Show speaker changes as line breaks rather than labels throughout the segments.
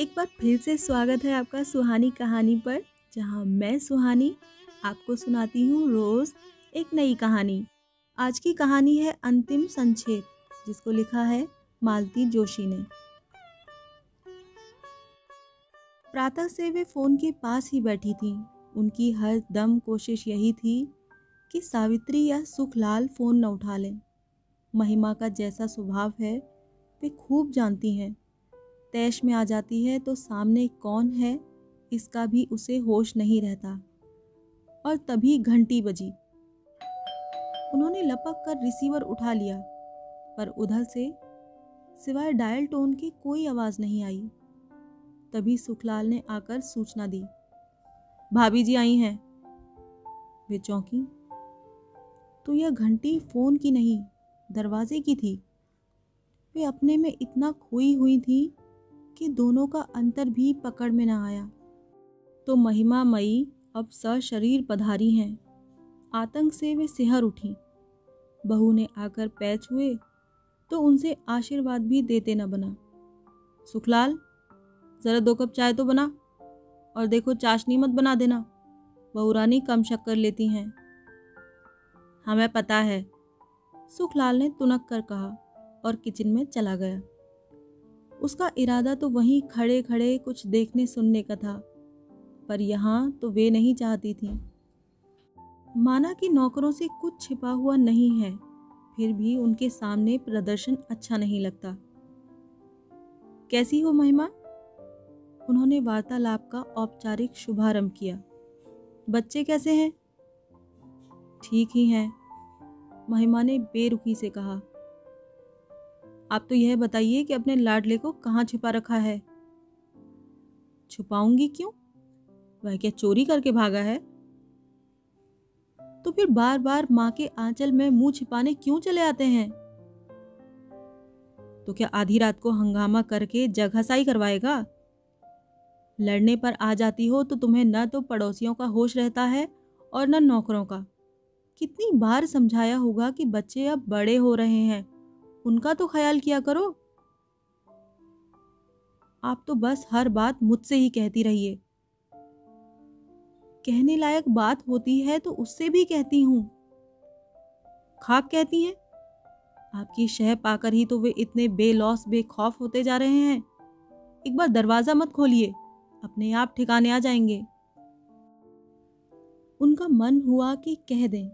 एक बार फिर से स्वागत है आपका सुहानी कहानी पर, जहाँ मैं सुहानी आपको सुनाती हूँ रोज़ एक नई कहानी। आज की कहानी है अंतिम संक्षेप, जिसको लिखा है मालती जोशी ने। प्रातः से वे फ़ोन के पास ही बैठी थीं। उनकी हर दम कोशिश यही थी कि सावित्री या सुखलाल फ़ोन न उठा लें। महिमा का जैसा स्वभाव है, वे खूब जानती हैं। तैश में आ जाती है तो सामने कौन है, इसका भी उसे होश नहीं रहता। और तभी घंटी बजी। उन्होंने लपक कर रिसीवर उठा लिया, पर उधर से सिवाय डायल टोन के कोई आवाज़ नहीं आई। तभी सुखलाल ने आकर सूचना दी, भाभी जी आई हैं। वे चौंकी तो यह घंटी फ़ोन की नहीं, दरवाजे की थी। वे अपने में इतना खोई हुई थी कि दोनों का अंतर भी पकड़ में न आया। तो महिमा मई अब सशरीर पधारी हैं। आतंक से वे सिहर उठी। बहू ने आकर पैच हुए तो उनसे आशीर्वाद भी देते न बना। सुखलाल, ज़रा दो कप चाय तो बना और देखो चाशनी मत बना देना। बहुरानी कम शक्कर लेती हैं। हमें पता है, सुखलाल ने तुनक कर कहा और किचन में चला गया। उसका इरादा तो वहीं खड़े खड़े कुछ देखने सुनने का था, पर यहाँ तो वे नहीं चाहती थी। माना कि नौकरों से कुछ छिपा हुआ नहीं है, फिर भी उनके सामने प्रदर्शन अच्छा नहीं लगता। कैसी हो महिमा? उन्होंने वार्तालाप का औपचारिक शुभारंभ किया। बच्चे कैसे हैं? ठीक ही हैं, महिमा ने बेरुखी से कहा। आप तो यह बताइए कि अपने लाडले को कहाँ छिपा रखा है। छुपाऊँगी क्यों? वह क्या चोरी करके भागा है? तो फिर बार बार माँ के आंचल में मुँह छिपाने क्यों चले आते हैं? तो क्या आधी रात को हंगामा करके जगहसाई करवाएगा? लड़ने पर आ जाती हो तो तुम्हें न तो पड़ोसियों का होश रहता है और न नौकरों का। कितनी बार समझाया होगा कि बच्चे अब बड़े हो रहे हैं। उनका तो ख्याल किया करो। आप तो बस हर बात मुझसे ही कहती रहिए। कहने लायक बात होती है तो उससे भी कहती हूँ। खाक कहती हैं, आपकी शह पाकर ही तो वे इतने बेलौस, बेखौफ होते जा रहे हैं। एक बार दरवाज़ा मत खोलिए, अपने आप ठिकाने आ जाएँगे। उनका मन हुआ कि कह दें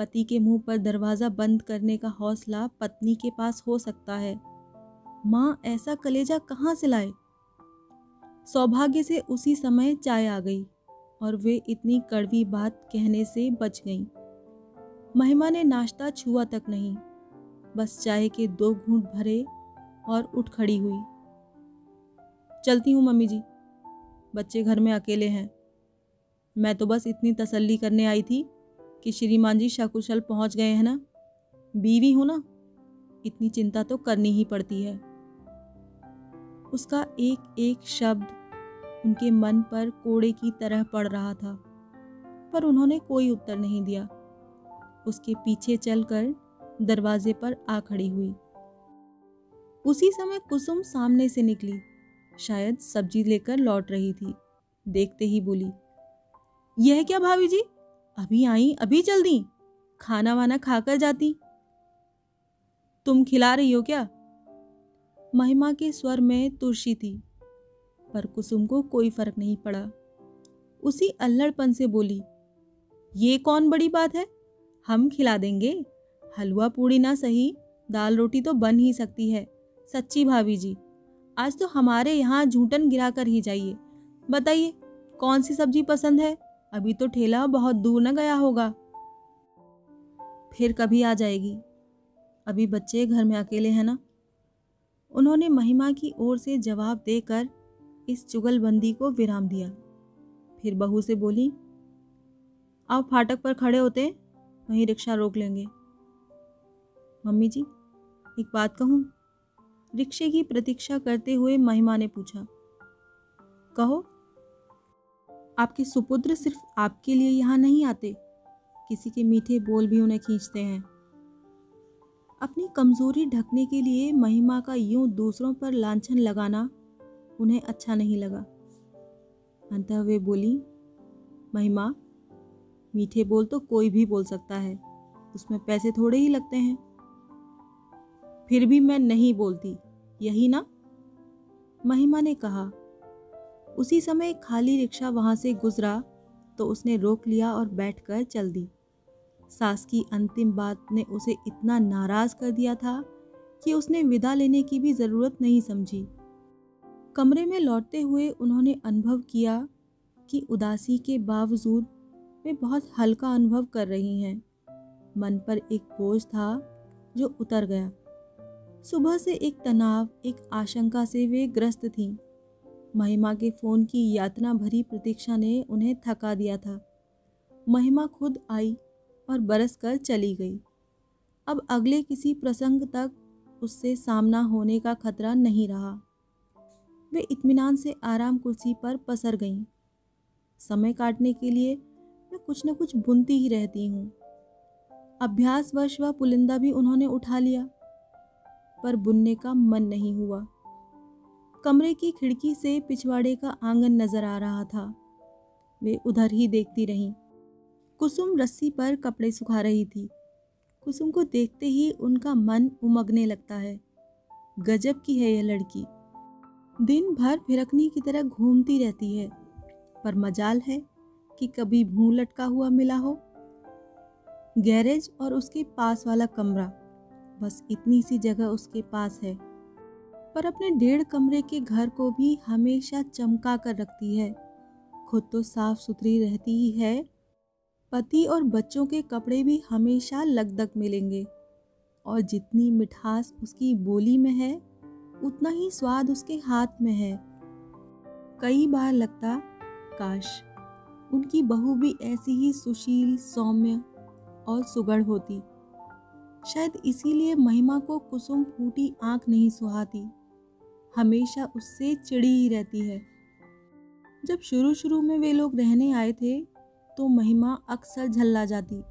पति के मुँह पर दरवाज़ा बंद करने का हौसला पत्नी के पास हो सकता है। माँ, ऐसा कलेजा कहाँ से लाए? सौभाग्य से उसी समय चाय आ गई और वे इतनी कड़वी बात कहने से बच गईं। महिमा ने नाश्ता छुआ तक नहीं, बस चाय के दो घूंट भरे और उठ खड़ी हुई। चलती हूँ मम्मी जी, बच्चे घर में अकेले हैं। मैं तो बस इतनी तसल्ली करने आई थी। कि श्रीमान जी सकुशल पहुँच गए हैं ना? बीवी हूँ ना? इतनी चिंता तो करनी ही पड़ती है। उसका एक एक शब्द उनके मन पर कोड़े की तरह पड़ रहा था, पर उन्होंने कोई उत्तर नहीं दिया। उसके पीछे चलकर दरवाजे पर आ खड़ी हुई। उसी समय कुसुम सामने से निकली। शायद सब्ज़ी लेकर लौट रही थी। देखते ही बोली, यह क्या भाभी जी? अभी आई, अभी चल दी खाना वाना खाकर जाती। तुम खिला रही हो क्या? महिमा के स्वर में तुरशी थी, पर कुसुम को कोई फ़र्क नहीं पड़ा। उसी अल्लड़पन से बोली, ये कौन बड़ी बात है? हम खिला देंगे। हलवा पूड़ी ना सही, दाल रोटी तो बन ही सकती है। सच्ची भाभी जी, आज तो हमारे यहाँ झूठन गिरा कर ही जाइए। बताइए, कौन सी सब्ज़ी पसंद है? अभी तो ठेला बहुत दूर न गया होगा। फिर कभी आ जाएगी। अभी बच्चे घर में अकेले हैं ना? उन्होंने महिमा की ओर से जवाब देकर इस चुगलबंदी को विराम दिया। फिर बहू से बोली, आप फाटक पर खड़े होते, वहीं रिक्शा रोक लेंगे। मम्मी जी, एक बात कहूँ? रिक्शे की प्रतीक्षा करते हुए महिमा ने पूछा, कहो आपके सुपुत्र सिर्फ़ आपके लिए यहाँ नहीं आते। किसी के मीठे बोल भी उन्हें खींचते हैं। अपनी कमज़ोरी ढकने के लिए महिमा का यूँ दूसरों पर लांछन लगाना उन्हें अच्छा नहीं लगा। अंतः वे बोली, महिमा, मीठे बोल तो कोई भी बोल सकता है, उसमें पैसे थोड़े ही लगते हैं। फिर भी मैं नहीं बोलती, यही ना? महिमा ने कहा उसी समय खाली रिक्शा वहाँ से गुजरा तो उसने रोक लिया और बैठकर चल दी। सास की अंतिम बात ने उसे इतना नाराज़ कर दिया था कि उसने विदा लेने की भी ज़रूरत नहीं समझी। कमरे में लौटते हुए उन्होंने अनुभव किया कि उदासी के बावजूद वे बहुत हल्का अनुभव कर रही हैं। मन पर एक बोझ था जो उतर गया। सुबह से एक तनाव, एक आशंका से वे ग्रस्त थीं। महिमा के फ़ोन की यातना भरी प्रतीक्षा ने उन्हें थका दिया था। महिमा खुद आई और बरस कर चली गई। अब अगले किसी प्रसंग तक उससे सामना होने का खतरा नहीं रहा। वे इत्मीनान से आराम कुर्सी पर पसर गईं। समय काटने के लिए मैं कुछ न कुछ बुनती ही रहती हूँ। अभ्यास अभ्यासवश व पुलिंदा भी उन्होंने उठा लिया। पर बुनने का मन नहीं हुआ। कमरे की खिड़की से पिछवाड़े का आँगन नज़र आ रहा था। वे उधर ही देखती रहीं। कुसुम रस्सी पर कपड़े सुखा रही थी। कुसुम को देखते ही उनका मन उमगने लगता है। गजब की है यह लड़की। दिन भर फिरकनी की तरह घूमती रहती है। पर मजाल है कि कभी भूं लटका हुआ मिला हो। गैरेज और उसके पास वाला कमरा। बस इतनी सी जगह उसके पास है। पर अपने डेढ़ कमरे के घर को भी हमेशा चमका कर रखती है। खुद तो साफ़ सुथरी रहती ही है। पति और बच्चों के कपड़े भी हमेशा लगदग मिलेंगे। और जितनी मिठास उसकी बोली में है, उतना ही स्वाद उसके हाथ में है। कई बार लगता, काश, उनकी बहू भी ऐसी ही सुशील, सौम्य और सुगढ़ होती। शायद इसीलिए महिमा को कुसुम फूटी आँख नहीं सुहाती। हमेशा उससे चिड़ी ही रहती है। जब शुरू शुरू में वे लोग रहने आए थे तो महिमा अक्सर झल्ला जाती।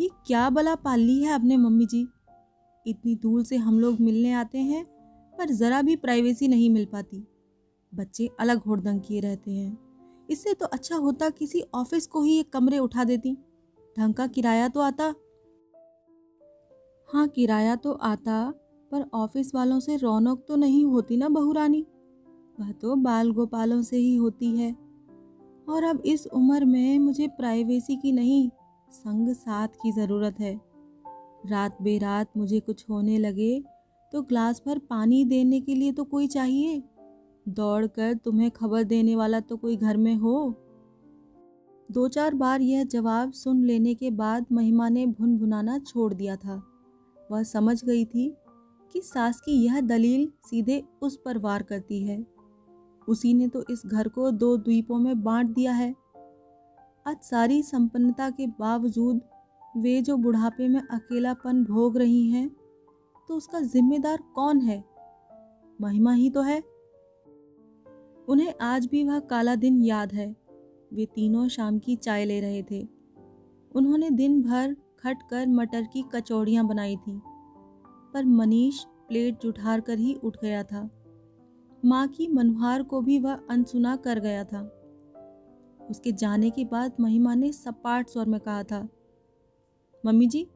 ये क्या बला पाल है अपने मम्मी जी? इतनी दूर से हम लोग मिलने आते हैं, पर ज़रा भी प्राइवेसी नहीं मिल पाती। बच्चे अलग हुड़दंग किए रहते हैं। इससे तो अच्छा होता किसी ऑफ़िस को ही एक कमरे उठा देती। ढंग का किराया तो आता। हाँ किराया तो आता पर ऑफ़िस वालों से रौनक तो नहीं होती ना बहुरानी? वह तो बाल गोपालों से ही होती है। और अब इस उम्र में मुझे प्राइवेसी की नहीं, संग साथ की ज़रूरत है। रात बेरात मुझे कुछ होने लगे तो ग्लास भर पानी देने के लिए तो कोई चाहिए? दौड़कर तुम्हें खबर देने वाला तो कोई घर में हो? दो चार बार यह जवाब सुन लेने के बाद महिमा ने भुन भुनाना छोड़ दिया था। वह समझ गई थी कि सास की यह दलील सीधे उस पर वार करती है। उसी ने तो इस घर को दो द्वीपों में बांट दिया है। आज सारी संपन्नता के बावजूद वे जो बुढ़ापे में अकेलापन भोग रही हैं तो उसका जिम्मेदार कौन है? महिमा ही तो है। उन्हें आज भी वह काला दिन याद है। वे तीनों शाम की चाय ले रहे थे। उन्होंने दिन भर खट कर मटर की कचौड़ियाँ बनाई थी। पर मनीष प्लेट जुठार कर ही उठ गया था। माँ की मनोहार को भी वह अनसुना कर गया था। उसके जाने के बाद महिमा ने सपाट स्वर में कहा था, मम्मी जी,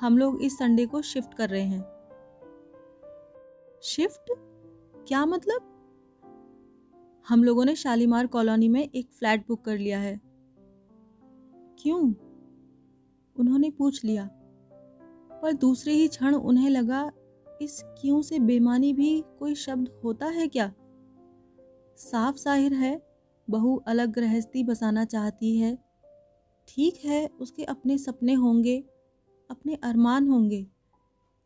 हम लोग इस संडे को शिफ्ट कर रहे हैं। शिफ्ट? क्या मतलब? हम लोगों ने शालीमार कॉलोनी में एक फ्लैट बुक कर लिया है। क्यों? उन्होंने पूछ लिया। पर दूसरे ही क्षण उन्हें लगा, इस क्यों से बेमानी भी कोई शब्द होता है क्या? साफ़ ज़ाहिर है, बहू अलग गृहस्थी बसाना चाहती है। ठीक है, उसके अपने सपने होंगे, अपने अरमान होंगे,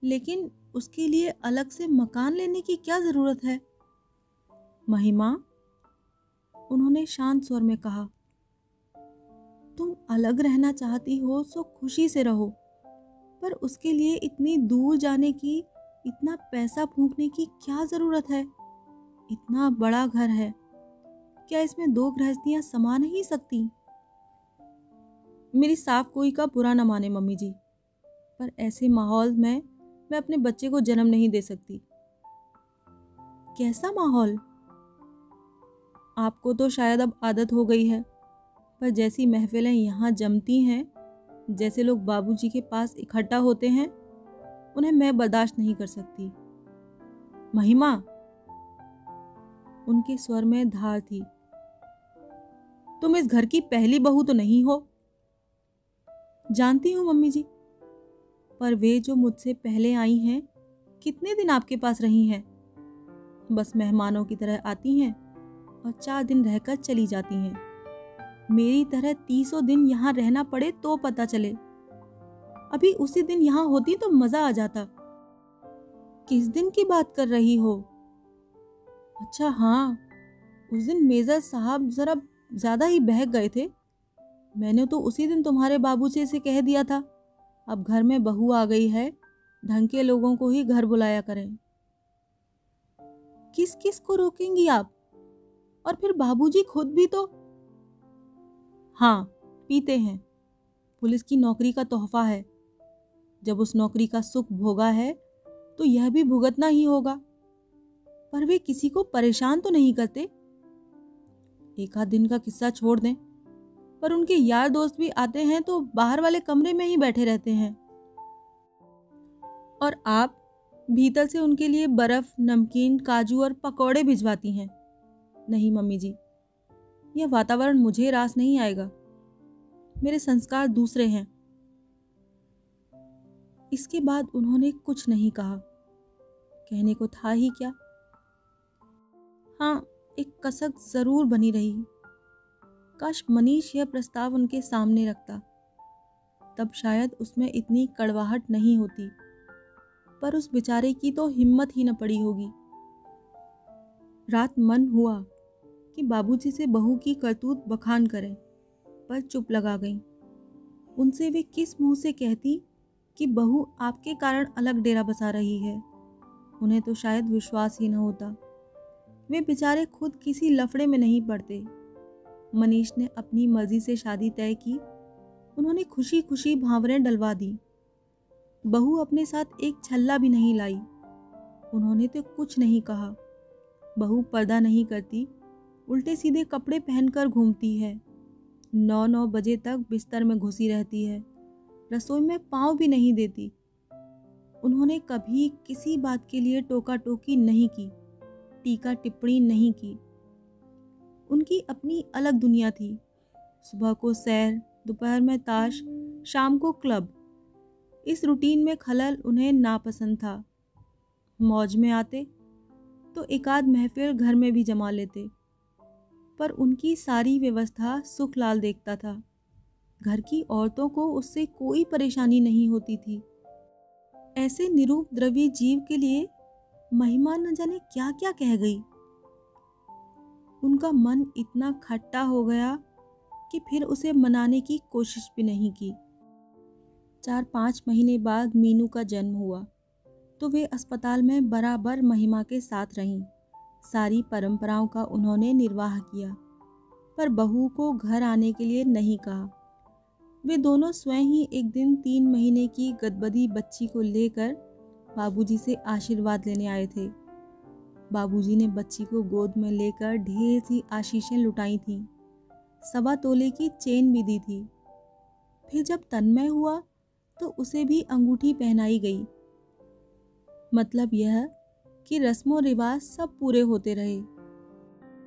लेकिन उसके लिए अलग से मकान लेने की क्या ज़रूरत है? महिमा? उन्होंने शांत स्वर में कहा, तुम अलग रहना चाहती हो, सो खुशी से रहो। पर उसके लिए इतनी दूर जाने की, इतना पैसा फूकने की क्या ज़रूरत है? इतना बड़ा घर है। क्या इसमें दो गृहस्थियाँ समा नहीं सकती? मेरी साफ़ कोई का बुरा न माने, मम्मी जी। पर ऐसे माहौल में मैं अपने बच्चे को जन्म नहीं दे सकती। कैसा माहौल? आपको तो शायद अब आदत हो गई है, पर जैसी महफिलें यहाँ जमती हैं जैसे लोग बाबूजी के पास इकट्ठा होते हैं, उन्हें मैं बर्दाश्त नहीं कर सकती। महिमा, उनके स्वर में धार थी। तुम इस घर की पहली बहू तो नहीं हो? जानती हूँ मम्मी जी, पर वे जो मुझसे पहले आई हैं, कितने दिन आपके पास रही हैं? बस मेहमानों की तरह आती हैं और चार दिन रहकर चली जाती हैं। मेरी तरह तीसों दिन यहाँ रहना पड़े तो पता चले। अभी उसी दिन यहाँ होती तो मज़ा आ जाता। किस दिन की बात कर रही हो? अच्छा हाँ उस दिन मेजर साहब ज़रा ज़्यादा ही बहक गए थे। मैंने तो उसी दिन तुम्हारे बाबू से कह दिया था, अब घर में बहू आ गई है, ढंग के लोगों को ही घर बुलाया करें। किस किस को रोकेंगी आप? और फिर बाबूजी खुद भी तो हाँ पीते हैं। पुलिस की नौकरी का तोहफा है। जब उस नौकरी का सुख भोगा है तो यह भी भुगतना ही होगा। पर वे किसी को परेशान तो नहीं करते। एक आध दिन का किस्सा छोड़ दें। पर उनके यार दोस्त भी आते हैं तो बाहर वाले कमरे में ही बैठे रहते हैं। और आप भीतर से उनके लिए बर्फ़, नमकीन, काजू और पकौड़े भिजवाती हैं। नहीं, मम्मी जी यह वातावरण मुझे रास नहीं आएगा। मेरे संस्कार दूसरे हैं। इसके बाद उन्होंने कुछ नहीं कहा। कहने को था ही क्या? हाँ एक कसक ज़रूर बनी रही। काश मनीष यह प्रस्ताव उनके सामने रखता। तब शायद उसमें इतनी कड़वाहट नहीं होती। पर उस बेचारे की तो हिम्मत ही न पड़ी होगी। रात मन हुआ। कि बाबूजी से बहू की करतूत बखान करें, पर चुप लगा गई। उनसे वे किस मुँह से कहती कि बहू आपके कारण अलग डेरा बसा रही है? उन्हें तो शायद विश्वास ही न होता। वे बेचारे खुद किसी लफड़े में नहीं पड़ते। मनीष ने अपनी मर्ज़ी से शादी तय की। उन्होंने खुशी खुशी भावरें डलवा दी। बहू अपने साथ एक छल्ला भी नहीं लाई। उन्होंने तो कुछ नहीं कहा। बहू पर्दा नहीं करती। उल्टे सीधे कपड़े पहनकर घूमती है। नौ नौ बजे तक बिस्तर में घुसी रहती है। रसोई में पाँव भी नहीं देती। उन्होंने कभी किसी बात के लिए टोका टोकी नहीं की टीका टिप्पणी नहीं की। उनकी अपनी अलग दुनिया थी। सुबह को सैर, दोपहर में ताश, शाम को क्लब। इस रूटीन में खलल उन्हें नापसंद था। मौज में आते तो एकाध महफिल घर में भी जमा लेते। पर उनकी सारी व्यवस्था सुखलाल देखता था। घर की औरतों को उससे कोई परेशानी नहीं होती थी। ऐसे निरूप द्रवी जीव के लिए महिमा न जाने क्या क्या कह गई। उनका मन इतना खट्टा हो गया कि फिर उसे मनाने की कोशिश भी नहीं की। चार पाँच महीने बाद मीनू का जन्म हुआ तो वे अस्पताल में बराबर महिमा के साथ रहीं। सारी परंपराओं का उन्होंने निर्वाह किया, पर बहू को घर आने के लिए नहीं कहा। वे दोनों स्वयं ही एक दिन तीन महीने की गदबदी बच्ची को लेकर बाबूजी से आशीर्वाद लेने आए थे। बाबूजी ने बच्ची को गोद में लेकर ढेर सी आशीषें लुटाई थीं। सवा तोले की चेन भी दी थी। फिर जब तन्मय हुआ तो उसे भी अंगूठी पहनाई गई। मतलब यह कि रस्मों रिवाज सब पूरे होते रहे।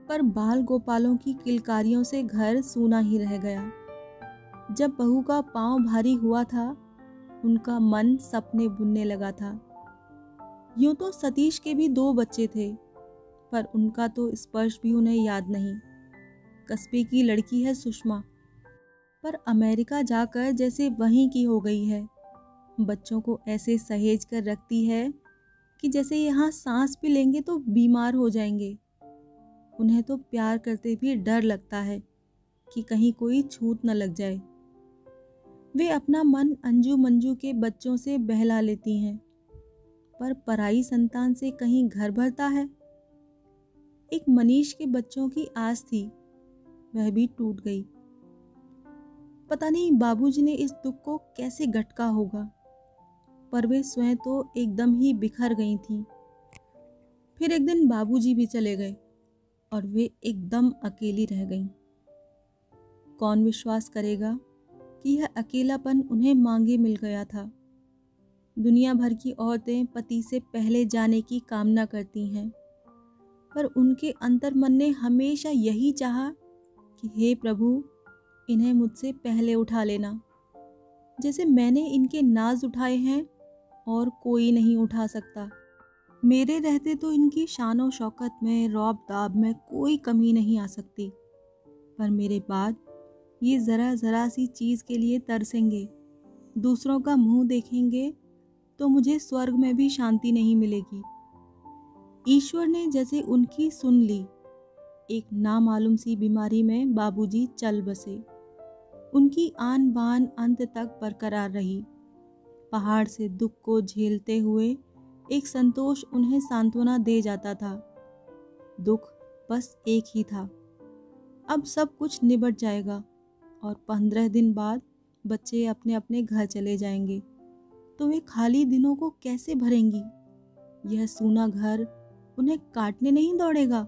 पर बाल गोपालों की किलकारियों से घर सूना ही रह गया। जब बहू का पाँव भारी हुआ था, उनका मन सपने बुनने लगा था। यूँ तो सतीश के भी दो बच्चे थे, पर उनका तो स्पर्श भी उन्हें याद नहीं। कस्बे की लड़की है सुषमा, पर अमेरिका जाकर जैसे वहीं की हो गई है। बच्चों को ऐसे सहेज कर रखती है कि जैसे यहाँ सांस भी लेंगे तो बीमार हो जाएँगे। उन्हें तो प्यार करते भी डर लगता है कि कहीं कोई छूत न लग जाए। वे अपना मन अंजू मंजू के बच्चों से बहला लेती हैं, पर पराई संतान से कहीं घर भरता है? एक मनीष के बच्चों की आस थी, वह भी टूट गई। पता नहीं बाबूजी ने इस दुख को कैसे गटका होगा। पर वे स्वयं तो एकदम ही बिखर गई थीं। फिर एक दिन बाबूजी भी चले गए और वे एकदम अकेली रह गईं। कौन विश्वास करेगा कि यह अकेलापन उन्हें मांगे मिल गया था? दुनिया भर की औरतें पति से पहले जाने की कामना करती हैं, पर उनके अंतर मन ने हमेशा यही चाहा कि हे प्रभु, इन्हें मुझसे पहले उठा लेना। जैसे मैंने इनके नाज उठाए हैं और कोई नहीं उठा सकता। मेरे रहते तो इनकी शान व शौकत में, रौब दाब में कोई कमी नहीं आ सकती। पर मेरे बाद ये ज़रा ज़रा सी चीज़ के लिए तरसेंगे। दूसरों का मुँह देखेंगे तो मुझे स्वर्ग में भी शांति नहीं मिलेगी। ईश्वर ने जैसे उनकी सुन ली। एक नामालूम सी बीमारी में बाबूजी चल बसे। उनकी आन बान अंत तक बरकरार रही। पहाड़ से दुख को झेलते हुए एक संतोष उन्हें सांत्वना दे जाता था। दुख बस एक ही था। अब सब कुछ निबट जाएगा और पंद्रह दिन बाद बच्चे अपने अपने घर चले जाएँगे। तो वे खाली दिनों को कैसे भरेंगी? यह सूना घर उन्हें काटने नहीं दौड़ेगा।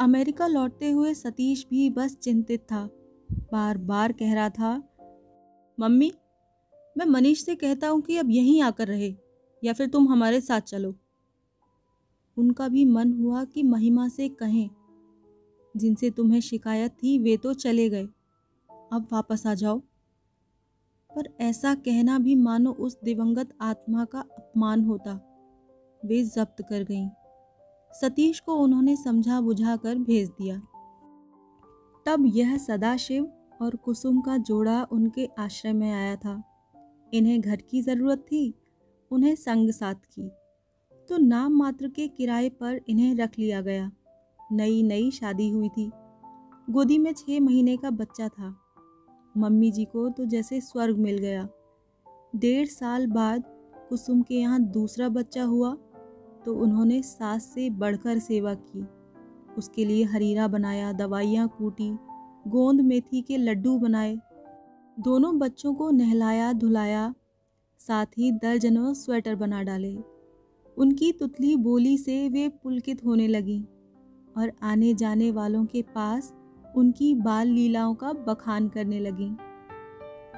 अमेरिका लौटते हुए सतीश भी बस चिंतित था। बार बार कह रहा था, मम्मी मैं मनीष से कहता हूँ कि अब यहीं आकर रहे, या फिर तुम हमारे साथ चलो। उनका भी मन हुआ कि महिमा से कहें, जिनसे तुम्हें शिकायत थी वे तो चले गए। अब वापस आ जाओ। पर ऐसा कहना भी मानो उस दिवंगत आत्मा का अपमान होता। वे जब्त कर गईं। सतीश को उन्होंने समझा बुझा कर भेज दिया। तब यह सदाशिव और कुसुम का जोड़ा उनके आश्रय में आया था। इन्हें घर की ज़रूरत थी, उन्हें संग साथ की। तो नाम मात्र के किराए पर इन्हें रख लिया गया। नई नई शादी हुई थी। गोदी में छः महीने का बच्चा था। मम्मी जी को तो जैसे स्वर्ग मिल गया। डेढ़ साल बाद कुसुम के यहाँ दूसरा बच्चा हुआ तो उन्होंने सास से बढ़कर सेवा की। उसके लिए हरीरा बनाया, दवाइयाँ कूटी, गोंद मेथी के लड्डू बनाए दोनों बच्चों को नहलाया, धुलाया, साथ ही दर्जनों स्वेटर बना डाले। उनकी तुतली बोली से वे पुलकित होने लगी और आने जाने वालों के पास उनकी बाल लीलाओं का बखान करने लगी।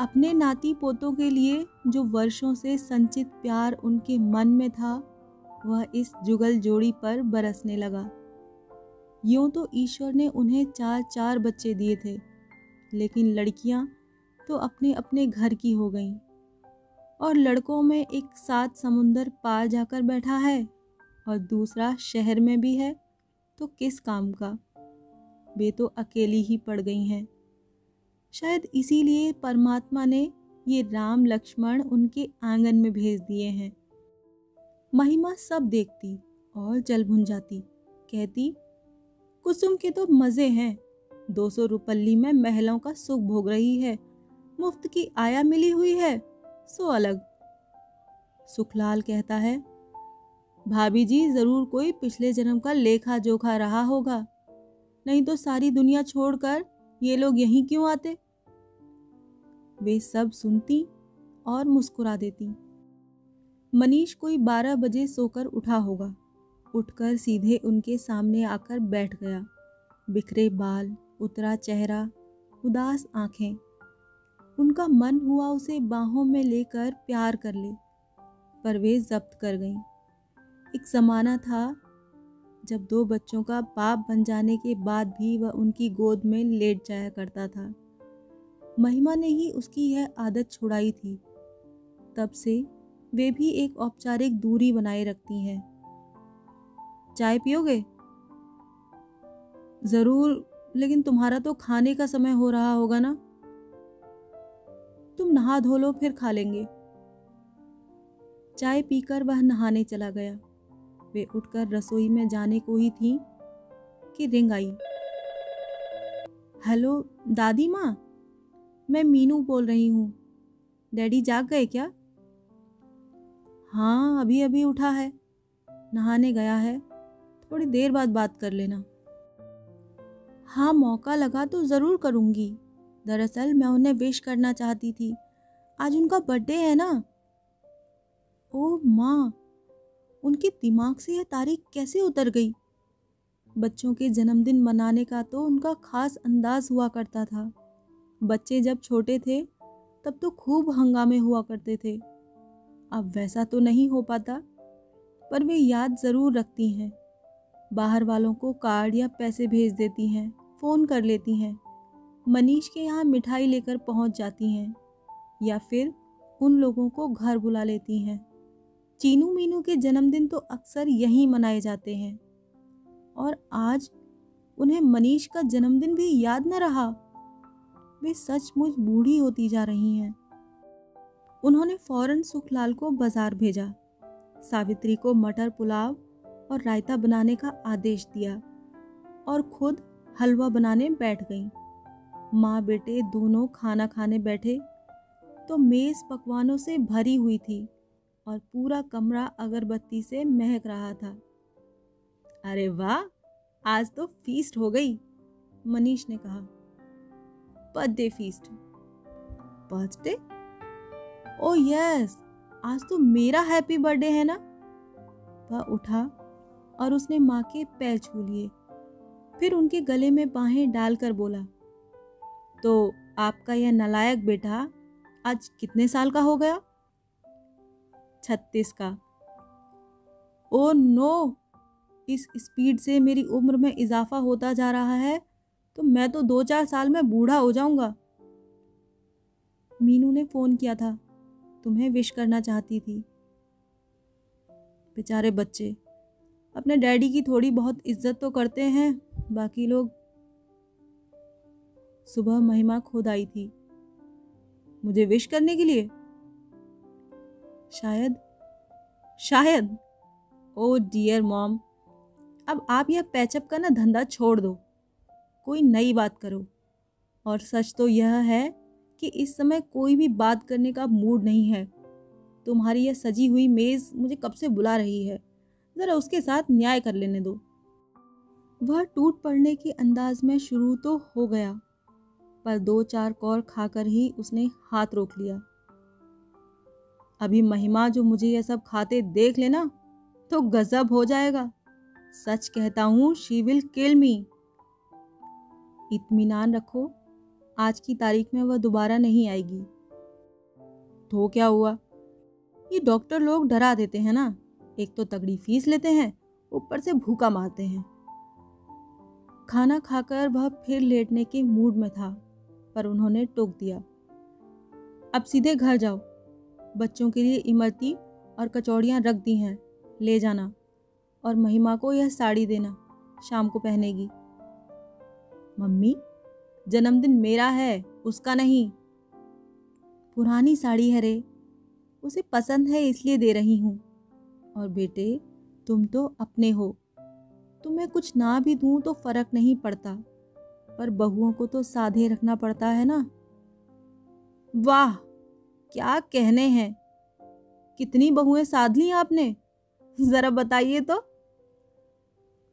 अपने नाती पोतों के लिए जो वर्षों से संचित प्यार उनके मन में था, वह इस जुगल जोड़ी पर बरसने लगा। यूँ तो ईश्वर ने उन्हें चार चार बच्चे दिए थे, लेकिन लड़कियाँ तो अपने अपने घर की हो गईं। और लड़कों में एक साथ समुंदर पार जाकर बैठा है और दूसरा शहर में भी है तो किस काम का? वे तो अकेली ही पड़ गई हैं। शायद इसीलिए परमात्मा ने ये राम लक्ष्मण उनके आँगन में भेज दिए हैं। महिमा सब देखती और जल भुन जाती कहती, कुसुम के तो मज़े हैं, दो सौ रुपल्ली में महलों का सुख भोग रही है मुफ़्त की आया मिली हुई है? सो अलग। सुखलाल कहता है, भाभी जी, ज़रूर कोई पिछले जन्म का लेखा जोखा रहा होगा। नहीं तो सारी दुनिया छोड़कर ये लोग यहीं क्यों आते? वे सब सुनती और मुस्कुरा देती। मनीष कोई बारह बजे सोकर उठा होगा। उठकर सीधे उनके सामने आकर बैठ गया। बिखरे बाल, उतरा चेहरा, उदास आँखें। उनका मन हुआ उसे बाहों में लेकर प्यार कर ले, पर वे जब्त कर गईं। एक ज़माना था जब दो बच्चों का बाप बन जाने के बाद भी वह उनकी गोद में लेट जाया करता था। महिमा ने ही उसकी यह आदत छुड़ाई थी। तब से वे भी एक औपचारिक दूरी बनाए रखती हैं। चाय पियोगे? ज़रूर, लेकिन तुम्हारा तो खाने का समय हो रहा होगा ना। तुम नहा धो लो, फिर खा लेंगे। चाय पीकर वह नहाने चला गया। वे उठकर रसोई में जाने को ही थी कि रिंग आई। हेलो, दादी माँ? मैं मीनू बोल रही हूँ। डैडी जाग गए क्या? हाँ अभी अभी उठा है। नहाने गया है। थोड़ी देर बाद बात कर लेना। हाँ मौका लगा तो ज़रूर करूँगी। दरअसल मैं उन्हें विश करना चाहती थी। आज उनका बर्थडे है ना? ओ माँ, उनके दिमाग से यह तारीख कैसे उतर गई? बच्चों के जन्मदिन मनाने का तो उनका खास अंदाज हुआ करता था। बच्चे जब छोटे थे, तब तो खूब हंगामे हुआ करते थे। अब वैसा तो नहीं हो पाता, पर वे याद ज़रूर रखती हैं। बाहर वालों को कार्ड या पैसे भेज देती हैं, फ़ोन कर लेती हैं। मनीष के यहाँ मिठाई लेकर पहुँच जाती हैं या फिर उन लोगों को घर बुला लेती हैं। चीनू मीनू के जन्मदिन तो अक्सर यहीं मनाए जाते हैं। और आज उन्हें मनीष का जन्मदिन भी याद न रहा। वे सचमुच बूढ़ी होती जा रही हैं। उन्होंने फ़ौरन सुखलाल को बाज़ार भेजा। सावित्री को मटर पुलाव और रायता बनाने का आदेश दिया और खुद हलवा बनाने बैठ गई। माँ बेटे दोनों खाना खाने बैठे तो मेज पकवानों से भरी हुई थी और पूरा कमरा अगरबत्ती से महक रहा था। अरे वाह, आज तो फीस्ट हो गई, मनीष ने कहा। Birthday feast birthday oh yes आज तो मेरा हैप्पी बर्थडे है ना? वह उठा और उसने माँ के पैर छू लिए। फिर उनके गले में बाहें डालकर बोला तो आपका यह नलायक बेटा आज कितने साल का हो गया? छत्तीस का। Oh no! इस स्पीड से मेरी उम्र में इजाफा होता जा रहा है तो मैं तो दो चार साल में बूढ़ा हो जाऊँगा। मीनू ने फ़ोन किया था, तुम्हें विश करना चाहती थी। बेचारे बच्चे, अपने डैडी की थोड़ी बहुत इज़्ज़त तो करते हैं, बाकी लोग सुबह महिमा खुद आई थी। मुझे विश करने के लिए। शायद शायद। ओ डियर मॉम अब आप यह पैचअप का ना धंधा छोड़ दो। कोई नई बात करो। और सच तो यह है कि इस समय कोई भी बात करने का मूड नहीं है। तुम्हारी यह सजी हुई मेज़ मुझे कब से बुला रही है? ज़रा उसके साथ न्याय कर लेने दो। वह टूट पड़ने के अंदाज में शुरू तो हो गया। पर दो चार कौर खाकर ही उसने हाथ रोक लिया। अभी महिमा जो मुझे यह सब खाते देख लेना तो गजब हो जाएगा। सच कहता हूँ शी विल किल मी रखो, आज की तारीख में वह दोबारा नहीं आएगी। तो क्या हुआ? ये डॉक्टर लोग डरा देते हैं ना। एक तो तगड़ी फ़ीस लेते हैं, ऊपर से भूखा मारते हैं। खाना खाकर वह फिर लेटने के मूड में था। पर उन्होंने टोक दिया। अब सीधे घर जाओ। बच्चों के लिए इमरती और कचौड़ियाँ रख दी हैं। ले जाना। और महिमा को यह साड़ी देना। शाम को पहनेगी। मम्मी, जन्मदिन मेरा है, उसका नहीं। पुरानी साड़ी है रे। उसे पसंद है इसलिए दे रही हूँ। और बेटे, तुम तो अपने हो। तुम्हें कुछ ना भी दूँ तो फ़र्क नहीं पड़ता। पर बहुओं को तो साधे रखना पड़ता है ना? वाह! क्या कहने हैं? कितनी बहुएँ साध ली आपने? जरा बताइए तो।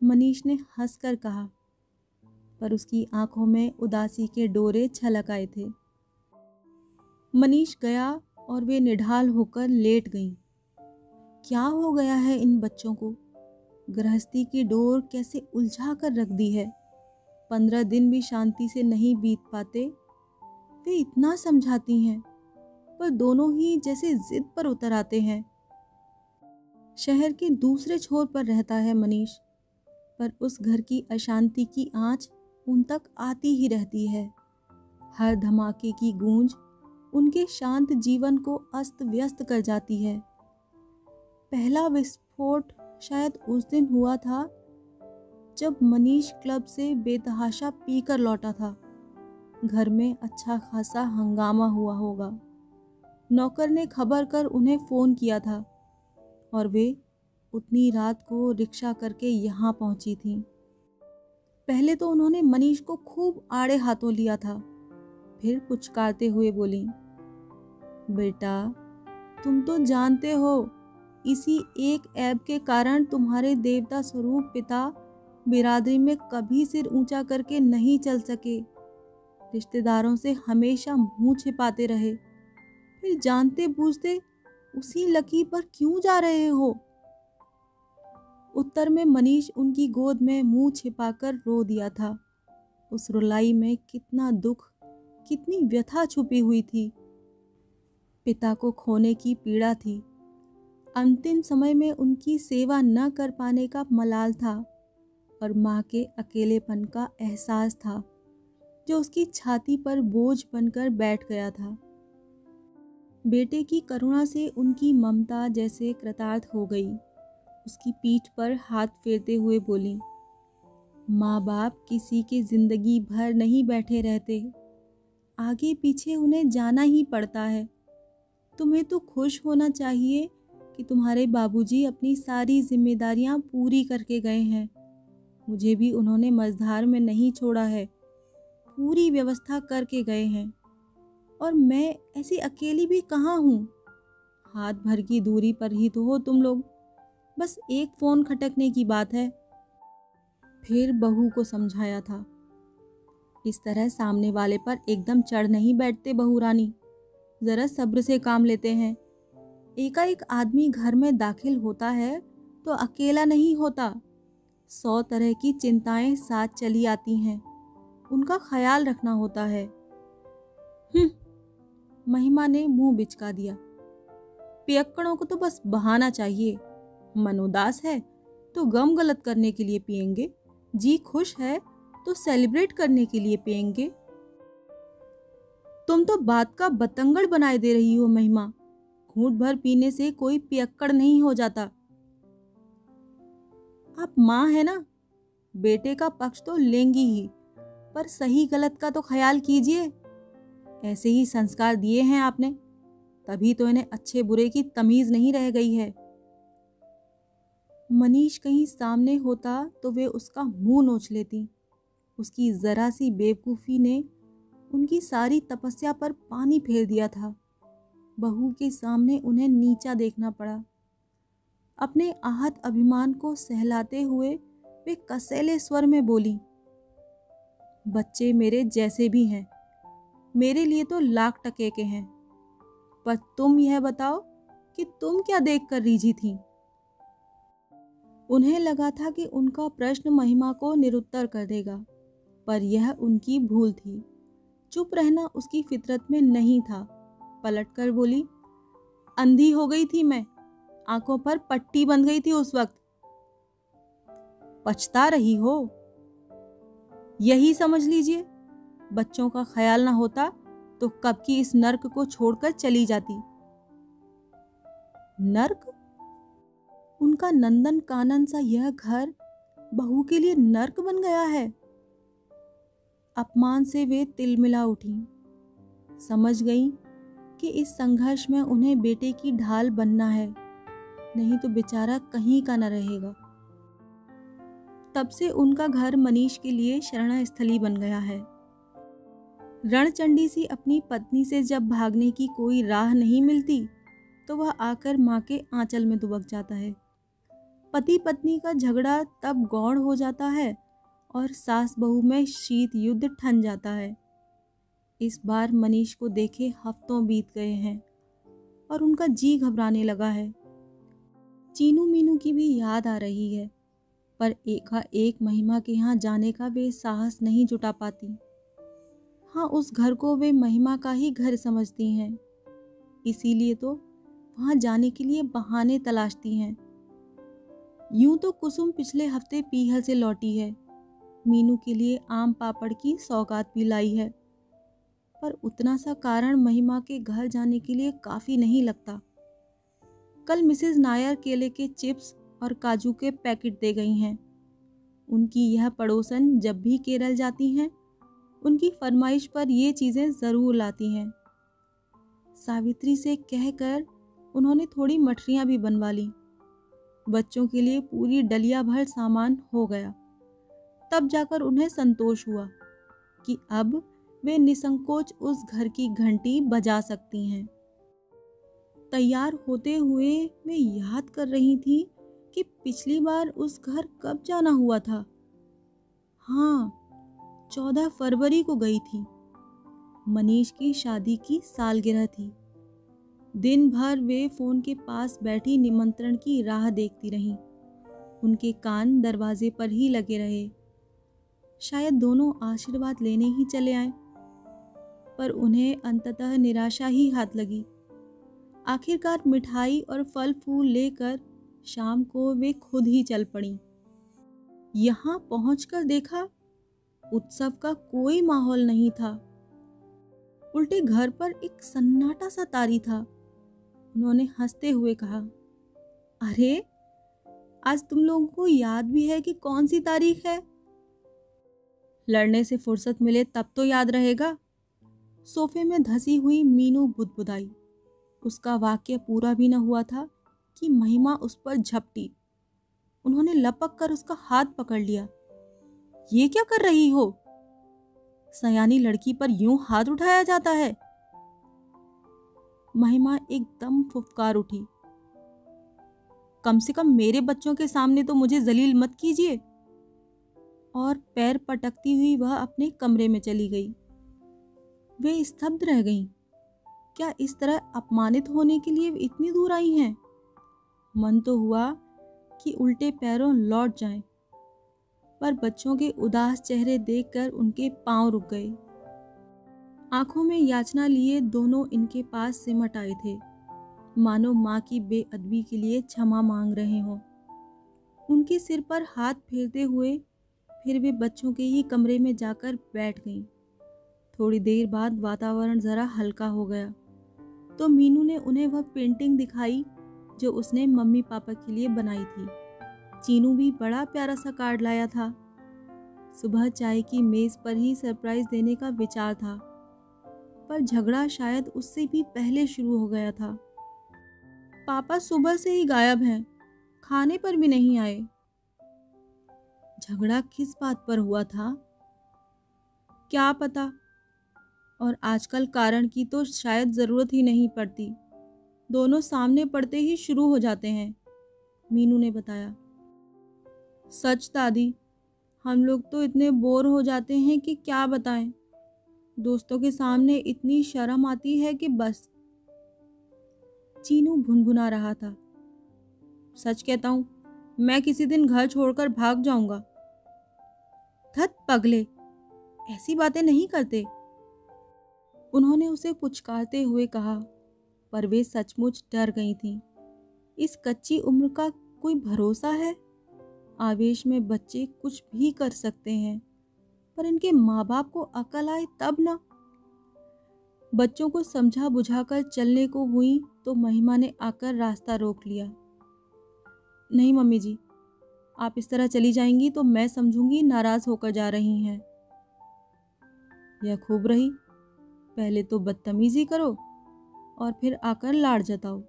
मनीष ने हंसकर कहा, पर उसकी आँखों में उदासी के डोरे छलक आए थे। मनीष गया और वे निढाल होकर लेट गईं। क्या हो गया है इन बच्चों को? गृहस्थी की डोर कैसे उलझा कर रख दी है? पंद्रह दिन भी शांति से नहीं बीत पाते। वे इतना समझाती हैं, पर दोनों ही जैसे जिद पर उतर आते हैं। शहर के दूसरे छोर पर रहता है मनीष, पर उस घर की अशांति की आँच उन तक आती ही रहती है। हर धमाके की गूंज उनके शांत जीवन को अस्त व्यस्त कर जाती है। पहला विस्फोट शायद उस दिन हुआ था जब मनीष क्लब से बेतहाशा पीकर लौटा था, घर में अच्छा खासा हंगामा हुआ होगा। नौकर ने खबर कर उन्हें फ़ोन किया था और वे उतनी रात को रिक्शा करके यहाँ पहुँची थीं। पहले तो उन्होंने मनीष को खूब आड़े हाथों लिया था, फिर पुचकारते हुए बोली, बेटा, तुम तो जानते हो, इसी एक ऐप के कारण तुम्हारे देवता स्वरूप पिता बिरादरी में कभी सिर ऊँचा करके नहीं चल सके। रिश्तेदारों से हमेशा मुँह छिपाते रहे। फिर जानते बूझते उसी लकी पर क्यों जा रहे हो? उत्तर में मनीष उनकी गोद में मुँह छिपाकर रो दिया था। उस रुलाई में कितना दुख, कितनी व्यथा छुपी हुई थी। पिता को खोने की पीड़ा थी। अंतिम समय में उनकी सेवा न कर पाने का मलाल था। और माँ के अकेलेपन का एहसास था, जो उसकी छाती पर बोझ बनकर बैठ गया था। बेटे की करुणा से उनकी ममता जैसे कृतार्थ हो गई। उसकी पीठ पर हाथ फेरते हुए बोली, माँ बाप किसी के ज़िंदगी भर नहीं बैठे रहते। आगे पीछे उन्हें जाना ही पड़ता है। तुम्हें तो खुश होना चाहिए कि तुम्हारे बाबूजी अपनी सारी जिम्मेदारियाँ पूरी करके गए हैं। मुझे भी उन्होंने मझधार में नहीं छोड़ा है। पूरी व्यवस्था करके गए हैं। और मैं ऐसी अकेली भी कहाँ हूँ? हाथ भर की दूरी पर ही तो हो तुम लोग। बस एक फ़ोन खटकने की बात है। फिर बहू को समझाया था। इस तरह सामने वाले पर एकदम चढ़ नहीं बैठते बहू रानी। ज़रा सब्र से काम लेते हैं। एकाएक आदमी घर में दाखिल होता है तो अकेला नहीं होता। सौ तरह की चिंताएँ साथ चली आती हैं। उनका ख्याल रखना होता है। हम्म, महिमा ने मुँह बिचका दिया। पियक्कड़ों को तो बस बहाना चाहिए। मन उदास है तो गम गलत करने के लिए पियेंगे। जी खुश है तो सेलिब्रेट करने के लिए पियेंगे। तुम तो बात का बतंगड़ बनाए दे रही हो महिमा। घूट भर पीने से कोई पियक्कड़ नहीं हो जाता। आप माँ है ना, बेटे का पक्ष तो लेंगी ही, पर सही गलत का तो ख्याल कीजिए। ऐसे ही संस्कार दिए हैं आपने, तभी तो इन्हें अच्छे बुरे की तमीज नहीं रह गई है। मनीष कहीं सामने होता तो वे उसका मुँह नोच लेती। उसकी जरा सी बेवकूफ़ी ने उनकी सारी तपस्या पर पानी फेर दिया था। बहू के सामने उन्हें नीचा देखना पड़ा। अपने आहत अभिमान को सहलाते हुए वे कसेले स्वर में बोली, बच्चे मेरे जैसे भी हैं। मेरे लिए तो लाख टके के हैं। पर तुम यह बताओ कि तुम क्या देख कर रीझी थी? उन्हें लगा था कि उनका प्रश्न महिमा को निरुत्तर कर देगा, पर यह उनकी भूल थी। चुप रहना उसकी फितरत में नहीं था। पलटकर बोली, अंधी हो गई थी मैं। आँखों पर पट्टी बंध गई थी उस वक्त। पछता रही हो? यही समझ लीजिए, बच्चों का ख्याल ना होता तो कब की इस नर्क को छोड़कर चली जाती। नर्क? उनका नंदन कानन सा यह घर बहू के लिए नर्क बन गया है। अपमान से वे तिलमिला उठी। समझ गई कि इस संघर्ष में उन्हें बेटे की ढाल बनना है। नहीं तो बेचारा कहीं का न रहेगा। तब से उनका घर मनीष के लिए शरण स्थली बन गया है। रणचंडी सी अपनी पत्नी से जब भागने की कोई राह नहीं मिलती तो वह आकर माँ के आंचल में दुबक जाता है। पति पत्नी का झगड़ा तब गौड़ हो जाता है और सास बहू में शीत युद्ध ठन जाता है। इस बार मनीष को देखे हफ्तों बीत गए हैं और उनका जी घबराने लगा है। चीनू मीनू की भी याद आ रही है, पर एका एक महिमा के यहाँ जाने का वे साहस नहीं जुटा पाती। हाँ उस घर को वे महिमा का ही घर समझती हैं। इसीलिए तो वहाँ जाने के लिए बहाने तलाशती हैं। यूँ तो कुसुम पिछले हफ़्ते पीहल से लौटी है। मीनू के लिए आम पापड़ की सौगात भी लाई है। पर उतना सा कारण महिमा के घर जाने के लिए काफ़ी नहीं लगता। कल मिसेज नायर केले के चिप्स और काजू के पैकेट दे गई हैं। उनकी यह पड़ोसन जब भी केरल जाती हैं, उनकी फरमाइश पर ये चीज़ें ज़रूर लाती हैं। सावित्री से कहकर उन्होंने थोड़ी मठरियाँ भी बनवा ली। बच्चों के लिए पूरी डलिया भर सामान हो गया। तब जाकर उन्हें संतोष हुआ कि अब वे निसंकोच उस घर की घंटी बजा सकती हैं। तैयार होते हुए मैं याद कर रही थी कि पिछली बार उस घर कब जाना हुआ था। हाँ चौदह फरवरी को गई थी। मनीष की शादी की सालगिरह थी। दिन भर वे फ़ोन के पास बैठी निमंत्रण की राह देखती रहीं। उनके कान दरवाजे पर ही लगे रहे। शायद दोनों आशीर्वाद लेने ही चले आए। पर उन्हें अंततः निराशा ही हाथ लगी। आखिरकार मिठाई और फल फूल लेकर शाम को वे खुद ही चल पड़ी। यहाँ पहुंचकर देखा, उत्सव का कोई माहौल नहीं था। उल्टे घर पर एक सन्नाटा सा तारी था। उन्होंने हँसते हुए कहा, अरे, आज तुम लोगों को याद भी है कि कौन सी तारीख है? लड़ने से फुर्सत मिले तब तो याद रहेगा, सोफे में धसी हुई मीनू बुदबुदाई। उसका वाक्य पूरा भी न हुआ था कि महिमा उस पर झपटी। उन्होंने लपक कर उसका हाथ पकड़ लिया। ये क्या कर रही हो? सयानी लड़की पर यूँ हाथ उठाया जाता है। महिमा एकदम फुफकार उठी। कम से कम मेरे बच्चों के सामने तो मुझे जलील मत कीजिए। और पैर पटकती हुई वह अपने कमरे में चली गई। वे स्तब्ध रह गईं। क्या इस तरह अपमानित होने के लिए इतनी दूर आई हैं? मन तो हुआ कि उल्टे पैरों लौट जाएँ, पर बच्चों के उदास चेहरे देखकर उनके पाँव रुक गए। आँखों में याचना लिए दोनों इनके पास सिमट आए थे। मानो माँ की बेअदबी के लिए क्षमा मांग रहे हों। उनके सिर पर हाथ फेरते हुए फिर वे बच्चों के ही कमरे में जाकर बैठ गईं। थोड़ी देर बाद वातावरण ज़रा हल्का हो गया। तो मीनू ने उन्हें वह पेंटिंग दिखाई, जो उसने मम्मी पापा के लिए बनाई थी। चीनू भी बड़ा प्यारा सा कार्ड लाया था। सुबह चाय की मेज़ पर ही सरप्राइज़ देने का विचार था। पर झगड़ा शायद उससे भी पहले शुरू हो गया था। पापा सुबह से ही गायब हैं, खाने पर भी नहीं आए। झगड़ा किस बात पर हुआ था? क्या पता? और आजकल कारण की तो शायद ज़रूरत ही नहीं पड़ती। दोनों सामने पड़ते ही शुरू हो जाते हैं, मीनू ने बताया। सच दादी, हम लोग तो इतने बोर हो जाते हैं कि क्या बताएँ। दोस्तों के सामने इतनी शर्म आती है कि बस। चीनू भुनभुना रहा था। सच कहता हूँ, मैं किसी दिन घर छोड़कर भाग जाऊँगा। धत पगले, ऐसी बातें नहीं करते। उन्होंने उसे पुचकारते हुए कहा, पर वे सचमुच डर गई थीं। इस कच्ची उम्र का कोई भरोसा है? आवेश में बच्चे कुछ भी कर सकते हैं, पर इनके माँ बाप को अकल आए तब ना? बच्चों को समझा बुझाकर चलने को हुई तो महिमा ने आकर रास्ता रोक लिया। नहीं, मम्मी जी, आप इस तरह चली जाएँगी तो मैं समझूँगी नाराज़ होकर जा रही हैं। यह खूब रही। पहले तो बदतमीजी करो और फिर आकर लाड़ जताओ।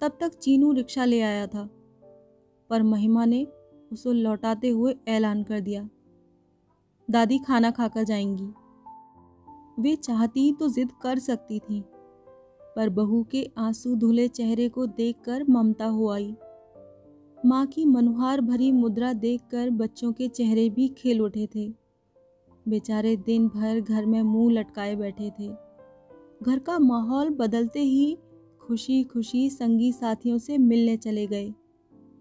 तब तक चीनू रिक्शा ले आया था, पर महिमा ने उसे लौटाते हुए ऐलान कर दिया। दादी खाना खाकर जाएँगी। वे चाहती तो जिद कर सकती थी, पर बहू के आँसू धुले चेहरे को देखकर ममता हो आई। माँ की मनुहार भरी मुद्रा देखकर बच्चों के चेहरे भी खेल उठे थे। बेचारे दिन भर घर में मुँह लटकाए बैठे थे। घर का माहौल बदलते ही खुशी खुशी संगी साथियों से मिलने चले गए।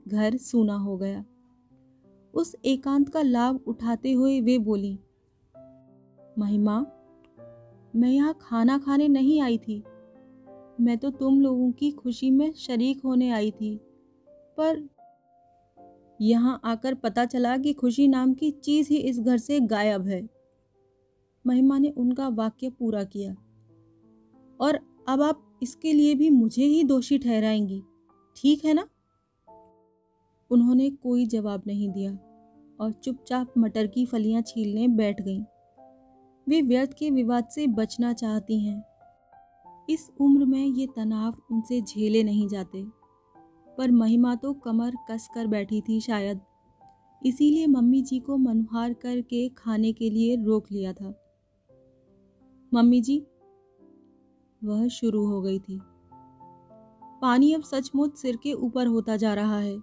घर सूना हो गया। उस एकांत का लाभ उठाते हुए वे बोली, महिमा, मैं यहाँ खाना खाने नहीं आई थी। मैं तो तुम लोगों की खुशी में शरीक होने आई थी। पर यहाँ आकर पता चला कि खुशी नाम की चीज़ ही इस घर से गायब है। महिमा ने उनका वाक्य पूरा किया। और अब आप इसके लिए भी मुझे ही दोषी ठहराएँगी। ठीक है ना? उन्होंने कोई जवाब नहीं दिया और चुपचाप मटर की फलियाँ छीलने बैठ गईं। वे व्यर्थ के विवाद से बचना चाहती हैं। इस उम्र में ये तनाव उनसे झेले नहीं जाते। पर महिमा तो कमर कस कर बैठी थी शायद। इसीलिए मम्मी जी को मनुहार करके खाने के लिए रोक लिया था। मम्मी जी, वह शुरू हो गई थी। पानी अब सचमुच सिर के ऊपर होता जा रहा है।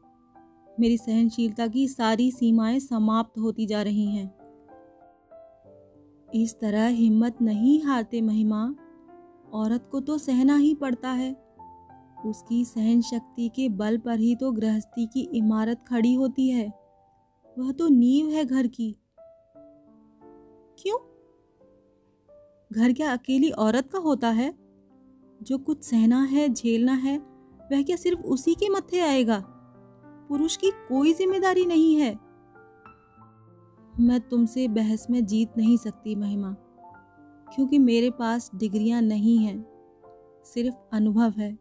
मेरी सहनशीलता की सारी सीमाएँ समाप्त होती जा रही हैं। इस तरह हिम्मत नहीं हारते महिमा, औरत को तो सहना ही पड़ता है। उसकी सहन शक्ति के बल पर ही तो गृहस्थी की इमारत खड़ी होती है। वह तो नींव है घर की। क्यों? घर क्या अकेली औरत का होता है? जो कुछ सहना है, झेलना है, वह क्या सिर्फ़ उसी के मत्थे आएगा? पुरुष की कोई ज़िम्मेदारी नहीं है। मैं तुमसे बहस में जीत नहीं सकती, महिमा, क्योंकि मेरे पास डिग्रियाँ नहीं हैं, सिर्फ़ अनुभव है।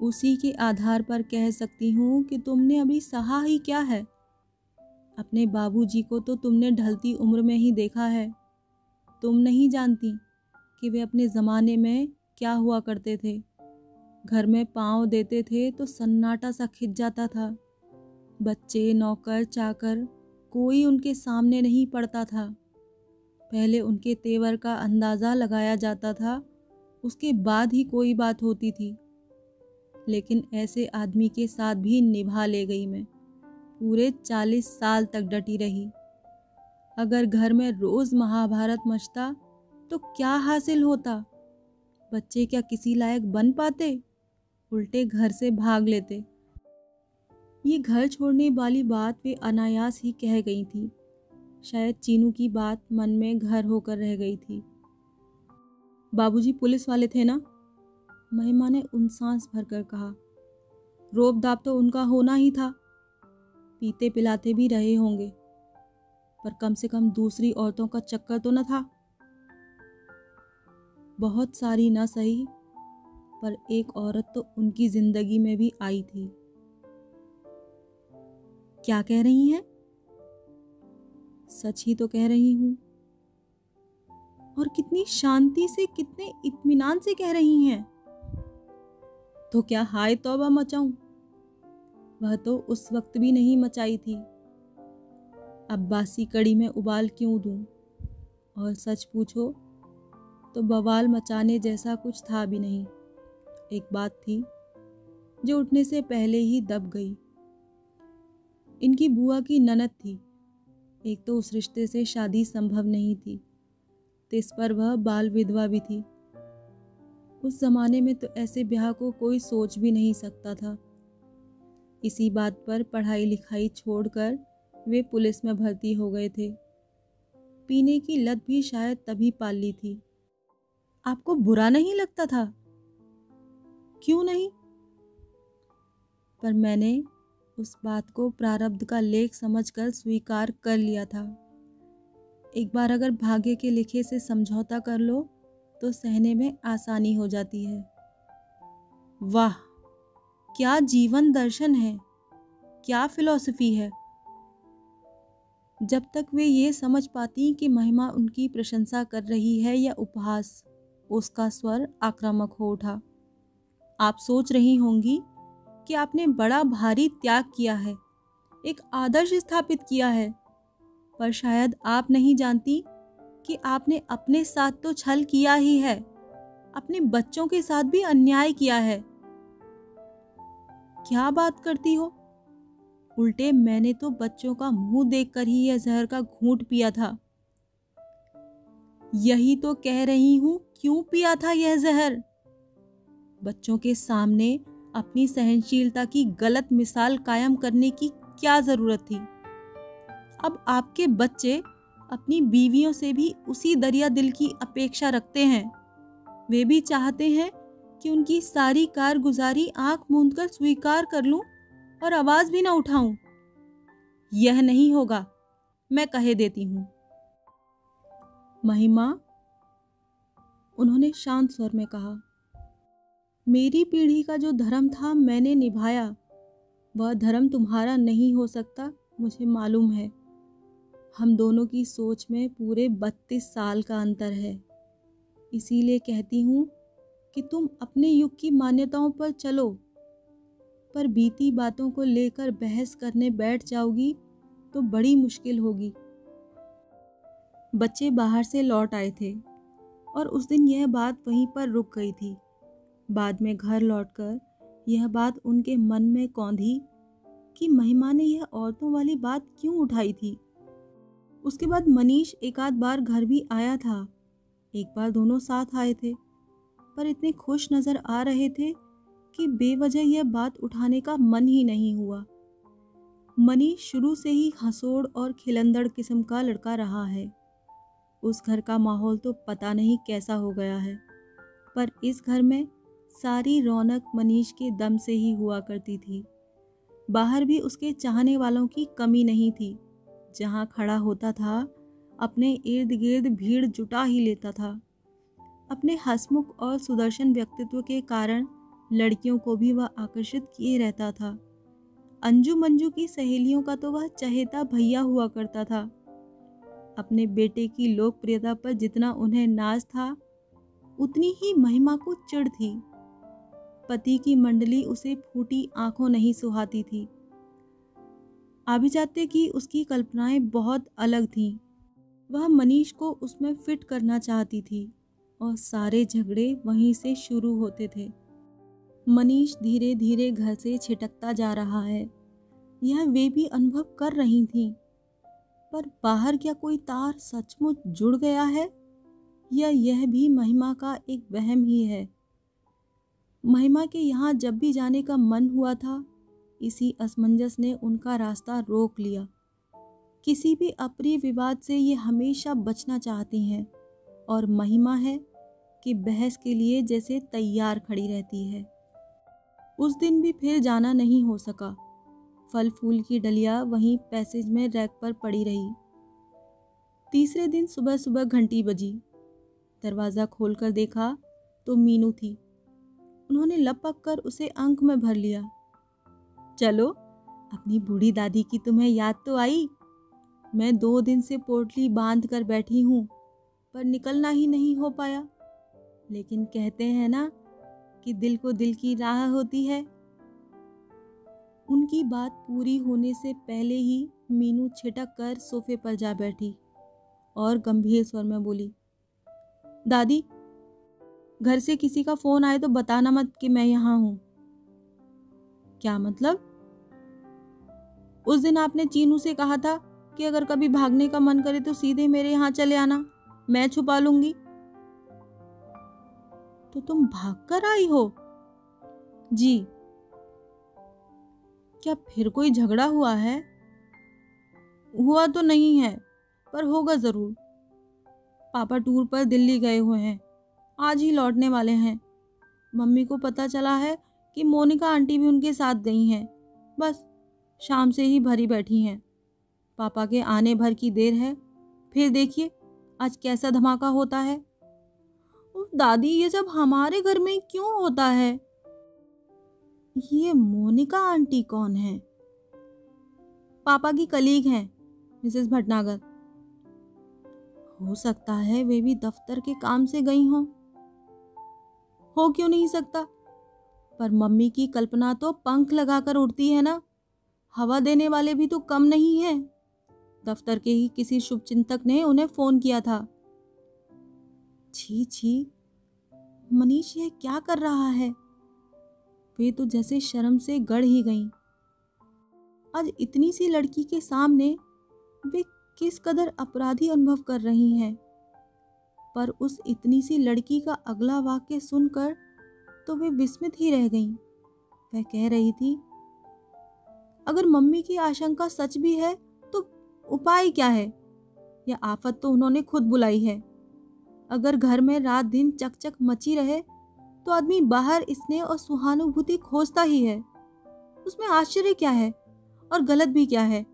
उसी के आधार पर कह सकती हूँ कि तुमने अभी सहा ही क्या है? अपने बाबूजी को तो तुमने ढलती उम्र में ही देखा है। तुम नहीं जानती कि वे अपने ज़माने में क्या हुआ करते थे। घर में पाँव देते थे तो सन्नाटा सा खिंच जाता था। बच्चे नौकर चाकर कोई उनके सामने नहीं पड़ता था। पहले उनके तेवर का अंदाज़ा लगाया जाता था, उसके बाद ही कोई बात होती थी। लेकिन ऐसे आदमी के साथ भी निभा ले गई मैं। पूरे चालीस साल तक डटी रही। अगर घर में रोज़ महाभारत मचता तो क्या हासिल होता? बच्चे क्या किसी लायक बन पाते? उल्टे घर से भाग लेते। ये घर छोड़ने वाली बात वे अनायास ही कह गई थी। शायद चीनू की बात मन में घर होकर रह गई थी। बाबूजी पुलिस वाले थे ना? महिमा ने उन सांस भर कर कहा। रोब दाब तो उनका होना ही था। पीते पिलाते भी रहे होंगे। पर कम से कम दूसरी औरतों का चक्कर तो न था। बहुत सारी न सही, पर एक औरत तो उनकी ज़िंदगी में भी आई थी। क्या कह रही हैं? सच ही तो कह रही हूँ। और कितनी शांति से, कितने इत्मीनान से कह रही हैं। तो क्या हाय तौबा मचाऊं? वह तो उस वक्त भी नहीं मचाई थी। अब बासी कड़ी में उबाल क्यों दूँ? और सच पूछो तो बवाल मचाने जैसा कुछ था भी नहीं। एक बात थी, जो उठने से पहले ही दब गई। इनकी बुआ की ननद थी। एक तो उस रिश्ते से शादी संभव नहीं थी। तिस पर वह बाल विधवा भी थी। उस जमाने में तो ऐसे ब्याह को कोई सोच भी नहीं सकता था। इसी बात पर पढ़ाई लिखाई छोड़कर वे पुलिस में भर्ती हो गए थे। पीने की लत भी शायद तभी पाल ली थी। आपको बुरा नहीं लगता था? क्यों नहीं? पर मैंने उस बात को प्रारब्ध का लेख समझकर स्वीकार कर लिया था। एक बार अगर भाग्य के लिखे से समझौता कर लो तो सहने में आसानी हो जाती है। वाह! क्या जीवन दर्शन है? क्या फिलॉसफी है? जब तक वे ये समझ पाती कि महिमा उनकी प्रशंसा कर रही है या उपहास, उसका स्वर आक्रामक हो उठा। आप सोच रही होंगी कि आपने बड़ा भारी त्याग किया है, एक आदर्श स्थापित किया है, पर शायद आप नहीं जानती कि आपने अपने साथ तो छल किया ही है, अपने बच्चों के साथ भी अन्याय किया है। क्या बात करती हो? उल्टे मैंने तो बच्चों का मुँह देखकर ही यह जहर का घूंट पिया था। यही तो कह रही हूँ, क्यों पिया था यह जहर? बच्चों के सामने अपनी सहनशीलता की गलत मिसाल कायम करने की क्या ज़रूरत थी? अब आपके बच्चे अपनी बीवियों से भी उसी दरिया दिल की अपेक्षा रखते हैं। वे भी चाहते हैं कि उनकी सारी कारगुजारी आँख मूंद कर स्वीकार कर लूँ और आवाज़ भी ना उठाऊं। यह नहीं होगा, मैं कहे देती हूँ। महिमा, उन्होंने शांत स्वर में कहा, मेरी पीढ़ी का जो धर्म था मैंने निभाया। वह धर्म तुम्हारा नहीं हो सकता, मुझे मालूम है। हम दोनों की सोच में पूरे बत्तीस साल का अंतर है। इसीलिए कहती हूँ कि तुम अपने युग की मान्यताओं पर चलो। पर बीती बातों को लेकर बहस करने बैठ जाओगी तो बड़ी मुश्किल होगी। बच्चे बाहर से लौट आए थे और उस दिन यह बात वहीं पर रुक गई थी। बाद में घर लौटकर यह बात उनके मन में कौंधी कि महिमा ने यह औरतों वाली बात क्यों उठाई थी? उसके बाद मनीष एक आध बार घर भी आया था। एक बार दोनों साथ आए थे, पर इतने खुश नज़र आ रहे थे कि बेवजह यह बात उठाने का मन ही नहीं हुआ। मनीष शुरू से ही हंसोड़ और खिलंदड़ किस्म का लड़का रहा है। उस घर का माहौल तो पता नहीं कैसा हो गया है, पर इस घर में सारी रौनक मनीष के दम से ही हुआ करती थी। बाहर भी उसके चाहने वालों की कमी नहीं थी। जहाँ खड़ा होता था, अपने इर्द गिर्द भीड़ जुटा ही लेता था। अपने हसमुख और सुदर्शन व्यक्तित्व के कारण लड़कियों को भी वह आकर्षित किए रहता था। अंजू मंजू की सहेलियों का तो वह चहेता भैया हुआ करता था। अपने बेटे की लोकप्रियता पर जितना उन्हें नाज था, उतनी ही महिमा को चिड़ थी। पति की मंडली उसे फूटी आँखों नहीं सुहाती थी। आभिजात्य की उसकी कल्पनाएँ बहुत अलग थीं। वह मनीष को उसमें फिट करना चाहती थी और सारे झगड़े वहीं से शुरू होते थे। मनीष धीरे धीरे घर से छिटकता जा रहा है। यह वे भी अनुभव कर रही थीं। पर बाहर क्या कोई तार सचमुच जुड़ गया है? या यह भी महिमा का एक वहम ही है? महिमा के यहाँ जब भी जाने का मन हुआ था, इसी असमंजस ने उनका रास्ता रोक लिया। किसी भी अप्रिय विवाद से ये हमेशा बचना चाहती हैं, और महिमा है कि बहस के लिए जैसे तैयार खड़ी रहती है। उस दिन भी फिर जाना नहीं हो सका। फल फूल की डलिया वहीं पैसेज में रैक पर पड़ी रही। तीसरे दिन सुबह सुबह घंटी बजी। दरवाज़ा खोलकर देखा तो मीनू थी। उन्होंने लपक कर उसे अंक में भर लिया। चलो, अपनी बूढ़ी दादी की तुम्हें याद तो आई। मैं दो दिन से पोटली बाँध कर बैठी हूँ, पर निकलना ही नहीं हो पाया। लेकिन कहते हैं ना कि दिल को दिल की राह होती है। उनकी बात पूरी होने से पहले ही मीनू छिटक कर सोफे पर जा बैठी और गंभीर स्वर में बोली, दादी, घर से किसी का फ़ोन आए तो बताना मत कि मैं यहाँ हूँ। क्या मतलब? उस दिन आपने चीनू से कहा था कि अगर कभी भागने का मन करे तो सीधे मेरे यहाँ चले आना। मैं छुपा लूँगी। तो तुम भाग कर आई हो। जी। क्या फिर कोई झगड़ा हुआ है? हुआ तो नहीं है, पर होगा ज़रूर। पापा टूर पर दिल्ली गए हुए हैं। आज ही लौटने वाले हैं। मम्मी को पता चला है कि मोनिका आंटी भी उनके साथ गई हैं। बस, शाम से ही भरी बैठी हैं। पापा के आने भर की देर है। फिर देखिए, आज कैसा धमाका होता है। दादी, ये सब हमारे घर में क्यों होता है? ये मोनिका आंटी कौन है? पापा की कलीग हैं, मिसेस भटनागर। हो सकता है वे भी दफ्तर के काम से गई हों। हो क्यों नहीं सकता? पर मम्मी की कल्पना तो पंख लगाकर उड़ती है ना। हवा देने वाले भी तो कम नहीं है। दफ्तर के ही किसी शुभचिंतक ने उन्हें फ़ोन किया था। छी छी मनीष, यह क्या कर रहा है वे तो जैसे शर्म से गड़ ही गईं। आज इतनी सी लड़की के सामने वे किस कदर अपराधी अनुभव कर रही हैं पर उस इतनी सी लड़की का अगला वाक्य सुनकर तो वे विस्मित ही रह गईं। वह कह रही थी, अगर मम्मी की आशंका सच भी है तो उपाय क्या है यह आफत तो उन्होंने खुद बुलाई है अगर घर में रात दिन चकचक मची रहे तो आदमी बाहर स्नेह और सुहानुभूति खोजता ही है। उसमें आश्चर्य क्या है और गलत भी क्या है?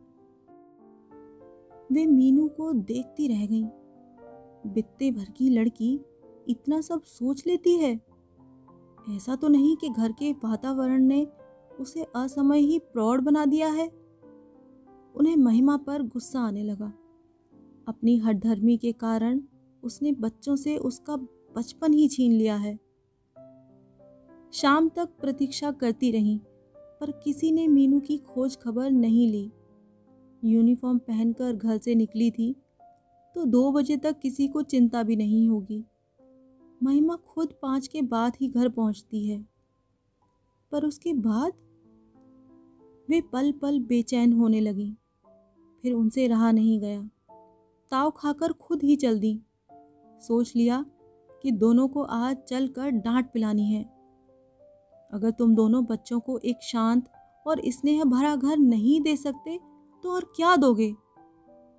वे मीनू को देखती रह गईं। बित्ते भर की लड़की इतना सब सोच लेती है। ऐसा तो नहीं कि घर के वातावरण ने उसे असमय ही प्रौढ़ बना दिया है। उन्हें महिमा पर गुस्सा आने लगा। अपनी हठधर्मी के कारण उसने बच्चों से उसका बचपन ही छीन लिया है। शाम तक प्रतीक्षा करती रही, पर किसी ने मीनू की खोज खबर नहीं ली। यूनिफॉर्म पहनकर घर से निकली थी तो दो बजे तक किसी को चिंता भी नहीं होगी। महिमा खुद पाँच के बाद ही घर पहुँचती है। पर उसके बाद? वे पल पल बेचैन होने लगी, फिर उनसे रहा नहीं गया। ताव खाकर खुद ही चल दी। सोच लिया कि दोनों को आज चल कर डांट पिलानी है। अगर तुम दोनों बच्चों को एक शांत और स्नेह भरा घर नहीं दे सकते तो और क्या दोगे?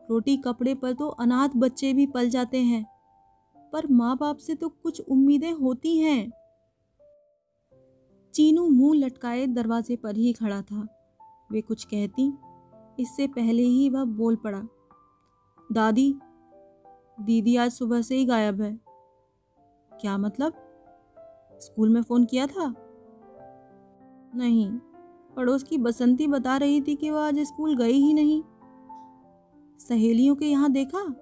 रोटी कपड़े पर तो अनाथ बच्चे भी पल जाते हैं, पर माँ बाप से तो कुछ उम्मीदें होती हैं। चीनू मुँह लटकाए दरवाजे पर ही खड़ा था। वे कुछ कहती, इससे पहले ही वह बोल पड़ा, दादी दीदी आज सुबह से ही गायब है। क्या मतलब? स्कूल में फ़ोन किया था? नहीं, पड़ोस की बसंती बता रही थी कि वह आज स्कूल गई ही नहीं। सहेलियों के यहाँ देखा?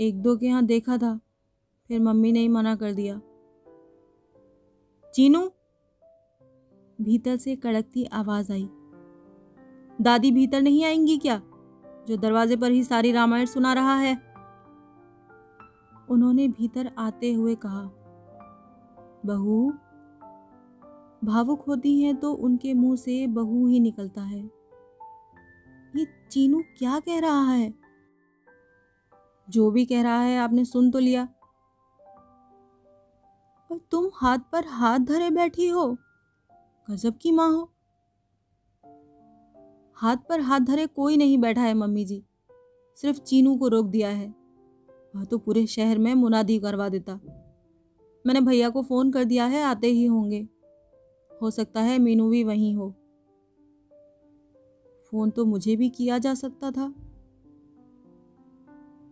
एक दो के यहाँ देखा था, फिर मम्मी ने ही मना कर दिया। चीनू? भीतर से कड़कती आवाज़ आई। दादी भीतर नहीं आएँगी क्या? जो दरवाजे पर ही सारी रामायण सुना रहा है। उन्होंने भीतर आते हुए कहा, बहू, भावुक होती हैं तो उनके मुँह से बहू ही निकलता है। ये चीनू क्या कह रहा है? जो भी कह रहा है आपने सुन तो लिया। और तुम हाथ पर हाथ धरे बैठी हो। गजब की माँ हो। हाथ पर हाथ धरे कोई नहीं बैठा है मम्मी जी। सिर्फ़ चीनू को रोक दिया है। वह तो पूरे शहर में मुनादी करवा देता। मैंने भैया को फ़ोन कर दिया है, आते ही होंगे। हो सकता है मीनू भी वहीं हो। फ़ोन तो मुझे भी किया जा सकता था।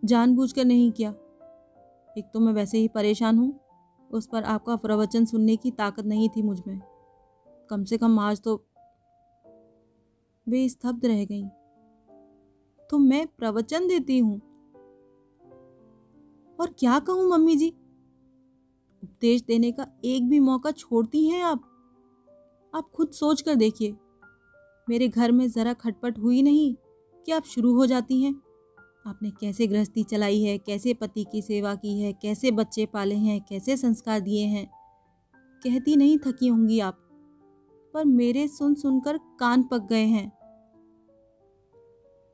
जानबूझकर नहीं किया। एक तो मैं वैसे ही परेशान हूँ। उस पर आपका प्रवचन सुनने की ताकत नहीं थी मुझमें। कम से कम आज तो वे स्तब्ध रह गई। तो मैं प्रवचन देती हूँ। और क्या कहूँ, मम्मी जी? उपदेश देने का एक भी मौका छोड़ती हैं आप? आप खुद सोच कर देखिए। मेरे घर में ज़रा खटपट हुई नहीं कि आप शुरू हो जाती हैं। आपने कैसे गृहस्थी चलाई है, कैसे पति की सेवा की है, कैसे बच्चे पाले हैं, कैसे संस्कार दिए हैं? कहती नहीं थकी होंगी आप, पर मेरे सुन सुनकर कान पक गए हैं।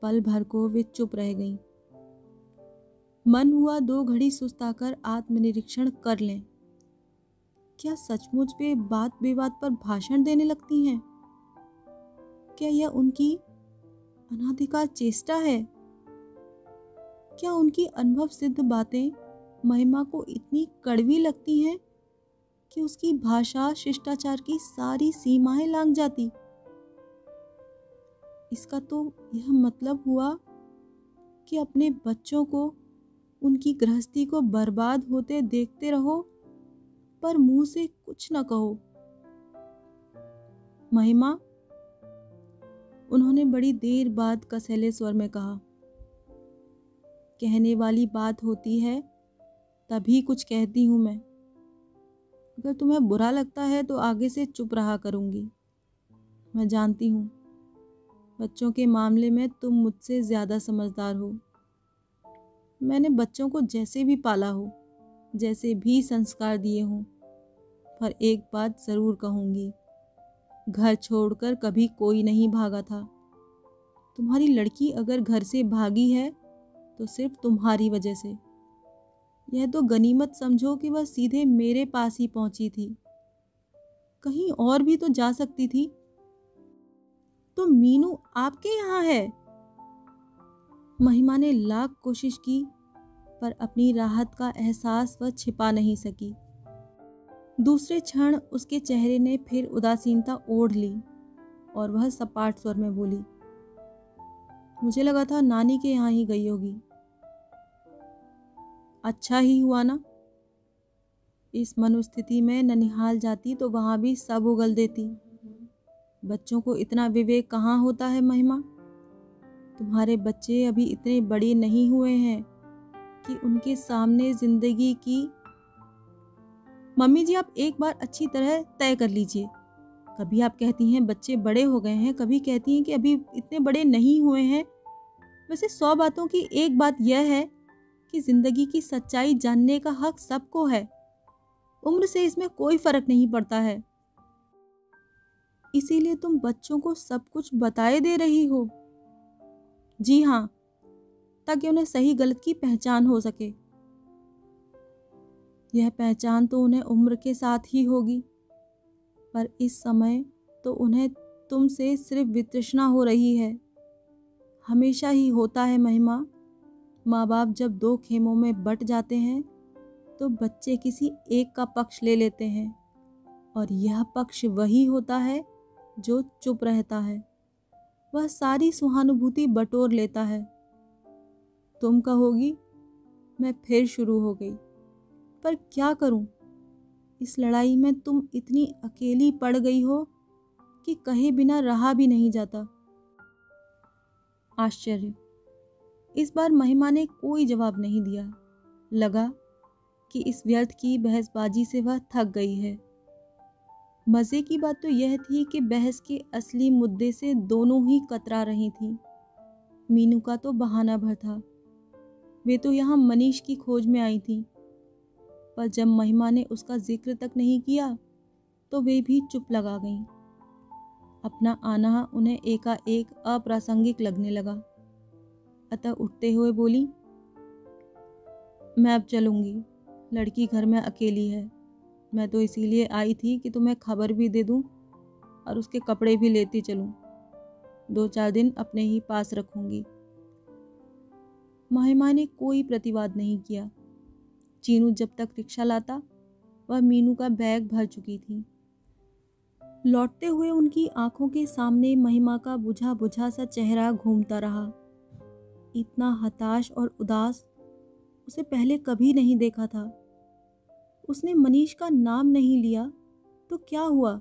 पल भर को वे चुप रह गईं। मन हुआ दो घड़ी सुस्ताकर आत्मनिरीक्षण कर लें। क्या सचमुच वे बात बेबात पर भाषण देने लगती हैं? क्या यह उनकी अनाधिकार चेष्टा है? क्या उनकी अनुभव सिद्ध बातें महिमा को इतनी कड़वी लगती हैं कि उसकी भाषा, शिष्टाचार की सारी सीमाएँ लांग जाती? इसका तो यह मतलब हुआ कि अपने बच्चों को, उनकी गृहस्थी को बर्बाद होते देखते रहो, पर मुँह से कुछ न कहो। महिमा, उन्होंने बड़ी देर बाद कसैले स्वर में कहा, कहने वाली बात होती है, तभी कुछ कहती हूँ मैं। अगर तुम्हें बुरा लगता है तो आगे से चुप रहा करूँगी। मैं जानती हूँ बच्चों के मामले में तुम मुझसे ज़्यादा समझदार हो। मैंने बच्चों को जैसे भी पाला हो, जैसे भी संस्कार दिए हों, पर एक बात ज़रूर कहूँगी, घर छोड़कर कभी कोई नहीं भागा था। तुम्हारी लड़की अगर घर से भागी है तो सिर्फ़ तुम्हारी वजह से। यह तो गनीमत समझो कि वह सीधे मेरे पास ही पहुँची थी। कहीं और भी तो जा सकती थी। तो मीनू आपके यहाँ है। महिमा ने लाख कोशिश की, पर अपनी राहत का एहसास वह छिपा नहीं सकी। दूसरे क्षण उसके चेहरे ने फिर उदासीनता ओढ़ ली और वह सपाट स्वर में बोली, मुझे लगा था नानी के यहाँ ही गई होगी। अच्छा ही हुआ ना? इस मनुस्थिति में ननिहाल जाती तो वहाँ भी सब उगल देती। बच्चों को इतना विवेक कहाँ होता है महिमा? तुम्हारे बच्चे अभी इतने बड़े नहीं हुए हैं कि उनके सामने ज़िंदगी की मम्मी जी, आप एक बार अच्छी तरह तय कर लीजिए। कभी आप कहती हैं बच्चे बड़े हो गए हैं, कभी कहती हैं कि अभी इतने बड़े नहीं हुए हैं। वैसे सौ बातों की एक बात यह है कि ज़िंदगी की सच्चाई जानने का हक सबको है। उम्र से इसमें कोई फ़र्क नहीं पड़ता है। इसीलिए तुम बच्चों को सब कुछ बताए दे रही हो। जी हाँ ताकि उन्हें सही गलत की पहचान हो सके। यह पहचान तो उन्हें उम्र के साथ ही होगी, पर इस समय तो उन्हें तुमसे सिर्फ़ वितृष्णा हो रही है। हमेशा ही होता है महिमा। माँ बाप जब दो खेमों में बट जाते हैं तो बच्चे किसी एक का पक्ष ले लेते हैं, और यह पक्ष वही होता है जो चुप रहता है। वह सारी सहानुभूति बटोर लेता है। तुम कहोगी, मैं फिर शुरू हो गई। पर क्या करूँ? इस लड़ाई में तुम इतनी अकेली पड़ गई हो कि कहे बिना रहा भी नहीं जाता। आश्चर्य। इस बार महिमा ने कोई जवाब नहीं दिया। लगा कि इस व्यर्थ की बहसबाजी से वह थक गई है। मज़े की बात तो यह थी कि बहस के असली मुद्दे से दोनों ही कतरा रही थीं। मीनू का तो बहाना भर था। वे तो यहाँ मनीष की खोज में आई थी। पर जब महिमा ने उसका ज़िक्र तक नहीं किया तो वे भी चुप लगा गईं। अपना आना उन्हें एकाएक अप्रासंगिक लगने लगा। अतः उठते हुए बोली, मैं अब चलूँगी। लड़की घर में अकेली है। मैं तो इसीलिए आई थी कि तुम्हें खबर भी दे दूँ और उसके कपड़े भी लेती चलूँ। दो चार दिन अपने ही पास रखूँगी। महिमा ने कोई प्रतिवाद नहीं किया। चीनू जब तक रिक्शा लाता, वह मीनू का बैग भर चुकी थी। लौटते हुए उनकी आँखों के सामने महिमा का बुझा बुझा सा चेहरा घूमता रहा। इतना हताश और उदास, उसे पहले कभी नहीं देखा था। उसने मनीष का नाम नहीं लिया तो क्या हुआ?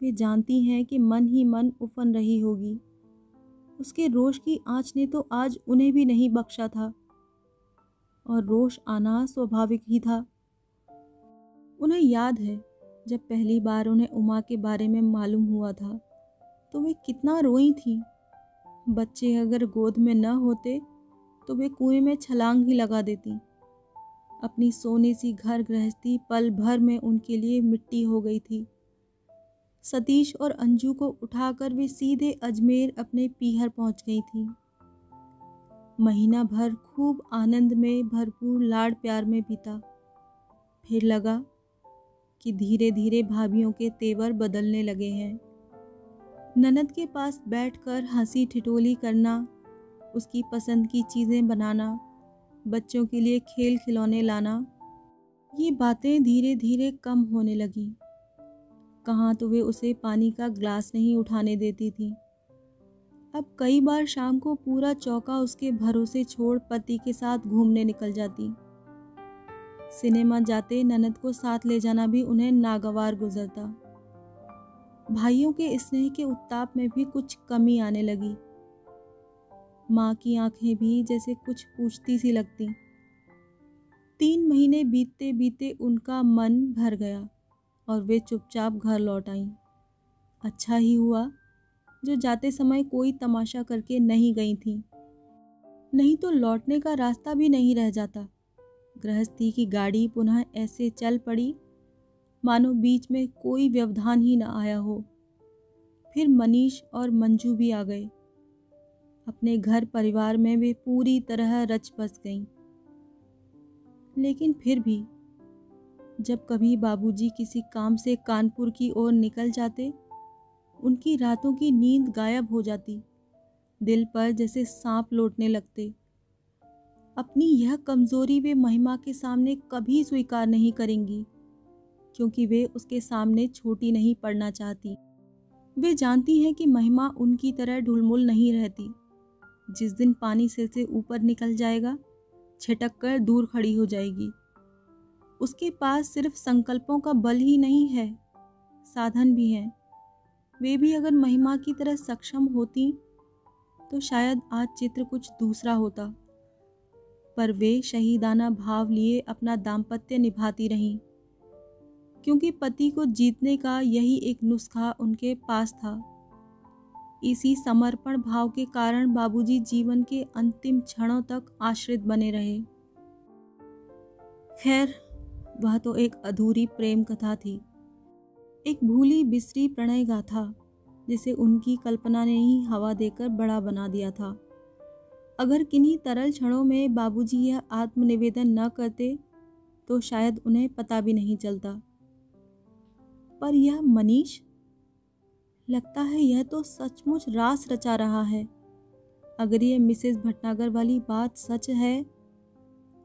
वे जानती हैं कि मन ही मन उफन रही होगी। उसके रोष की आँच ने तो आज उन्हें भी नहीं बख्शा था। और रोष आना स्वाभाविक ही था। उन्हें याद है, जब पहली बार उन्हें उमा के बारे में मालूम हुआ था तो वे कितना रोई थी। बच्चे अगर गोद में न होते तो वे कुएँ में छलांग ही लगा देती। अपनी सोने सी घर गृहस्थी पल भर में उनके लिए मिट्टी हो गई थी। सतीश और अंजू को उठाकर वे सीधे अजमेर अपने पीहर पहुँच गई थी। महीना भर खूब आनंद में भरपूर लाड़ प्यार में बीता। फिर लगा कि धीरे धीरे भाभीियों के तेवर बदलने लगे हैं। ननद के पास बैठकर हँसी ठिठोली करना, उसकी पसंद की चीज़ें बनाना बच्चों के लिए खेल खिलौने लाना। ये बातें धीरे धीरे कम होने लगी। कहाँ तो वे उसे पानी का ग्लास नहीं उठाने देती थी। अब कई बार शाम को पूरा चौका उसके भरोसे छोड़ पति के साथ घूमने निकल जाती। सिनेमा जाते ननद को साथ ले जाना भी उन्हें नागवार गुजरता। भाइयों के स्नेह के उत्ताप में भी कुछ कमी आने लगी। माँ की आँखें भी जैसे कुछ पूछती सी लगती। तीन महीने बीतते बीते उनका मन भर गया और वे चुपचाप घर लौट आईं। अच्छा ही हुआ जो जाते समय कोई तमाशा करके नहीं गई थी। नहीं तो लौटने का रास्ता भी नहीं रह जाता। गृहस्थी की गाड़ी पुनः ऐसे चल पड़ी, मानो बीच में कोई व्यवधान ही न आया हो। फिर मनीष और मंजू भी आ गए। अपने घर परिवार में वे पूरी तरह रच बस गईं। लेकिन फिर भी, जब कभी बाबूजी किसी काम से कानपुर की ओर निकल जाते, उनकी रातों की नींद गायब हो जाती। दिल पर जैसे सांप लौटने लगते। अपनी यह कमज़ोरी वे महिमा के सामने कभी स्वीकार नहीं करेंगी, क्योंकि वे उसके सामने छोटी नहीं पड़ना चाहती। वे जानती हैं कि महिमा उनकी तरह ढुलमुल नहीं रहती। जिस दिन पानी सिर से ऊपर निकल जाएगा, छिटक कर दूर खड़ी हो जाएगी। उसके पास सिर्फ़ संकल्पों का बल ही नहीं है, साधन भी हैं। वे भी अगर महिमा की तरह सक्षम होती तो शायद आज चित्र कुछ दूसरा होता। पर वे शहीदाना भाव लिए अपना दाम्पत्य निभाती रहीं, क्योंकि पति को जीतने का यही एक नुस्खा उनके पास था। इसी समर्पण भाव के कारण बाबूजी जीवन के अंतिम क्षणों तक आश्रित बने रहे। खैर, वह तो एक अधूरी प्रेम कथा थी। एक भूली बिसरी प्रणय गाथा, जिसे उनकी कल्पना ने ही हवा देकर बड़ा बना दिया था। अगर किन्हीं तरल क्षणों में बाबूजी यह आत्मनिवेदन न करते तो शायद उन्हें पता भी नहीं चलता। पर यह मनीष लगता है यह तो सचमुच रास रचा रहा है। अगर ये मिसेस भटनागर वाली बात सच है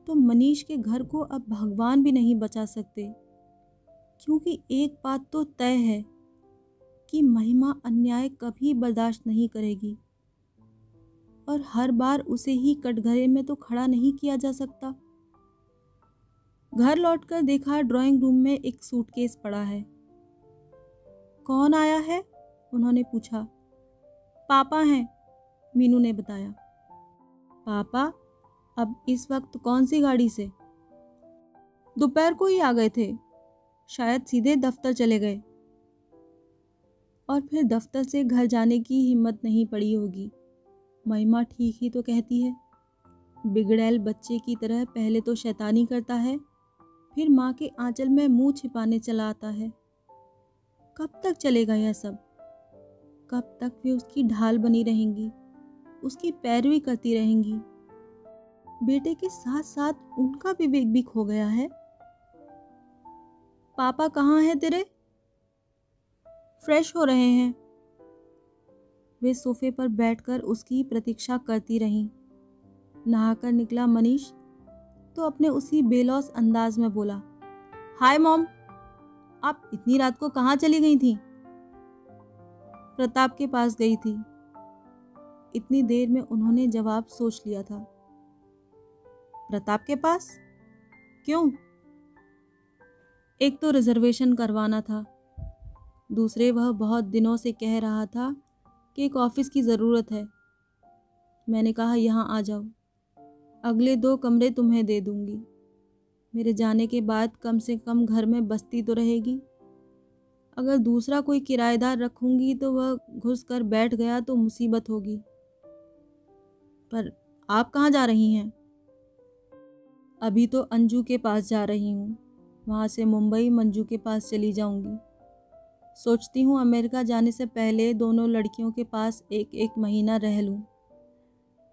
तो मनीष के घर को अब भगवान भी नहीं बचा सकते। क्योंकि एक बात तो तय है कि महिमा अन्याय कभी बर्दाश्त नहीं करेगी। और हर बार उसे ही कटघरे में तो खड़ा नहीं किया जा सकता। घर लौटकर देखा ड्राइंग रूम में एक सूटकेस पड़ा है। कौन आया है? उन्होंने पूछा, पापा हैं? मीनू ने बताया, पापा, अब इस वक्त कौन सी गाड़ी से? दोपहर को ही आ गए थे, शायद सीधे दफ्तर चले गए। और फिर दफ्तर से घर जाने की हिम्मत नहीं पड़ी होगी। महिमा ठीक ही तो कहती है, बिगड़ैल बच्चे की तरह पहले तो शैतानी करता है, फिर माँ के आंचल में मुँह छिपाने चला आता है। कब तक चलेगा यह सब? कब तक वे उसकी ढाल बनी रहेंगी, उसकी पैरवी करती रहेंगी। बेटे के साथ साथ उनका विवेक भी खो गया है। पापा कहाँ हैं तेरे? फ्रेश हो रहे हैं। वे सोफे पर बैठकर उसकी प्रतीक्षा करती रहीं। नहाकर निकला मनीष तो अपने उसी बेलौस अंदाज में बोला, हाय मॉम, आप इतनी रात को कहाँ चली गई थी? प्रताप के पास गई थी। इतनी देर में उन्होंने जवाब सोच लिया था। प्रताप के पास? क्यों? एक तो रिजर्वेशन करवाना था। दूसरे, वह बहुत दिनों से कह रहा था कि एक ऑफ़िस की ज़रूरत है। मैंने कहा, यहाँ आ जाओ। अगले दो कमरे तुम्हें दे दूँगी। मेरे जाने के बाद कम से कम घर में बस्ती तो रहेगी। अगर दूसरा कोई किराएदार रखूँगी तो वह घुस कर बैठ गया तो मुसीबत होगी। पर आप कहाँ जा रही हैं? अभी तो अंजू के पास जा रही हूँ। वहाँ से मुंबई मंजू के पास चली जाऊँगी। सोचती हूँ अमेरिका जाने से पहले दोनों लड़कियों के पास एक एक महीना रह लूँ।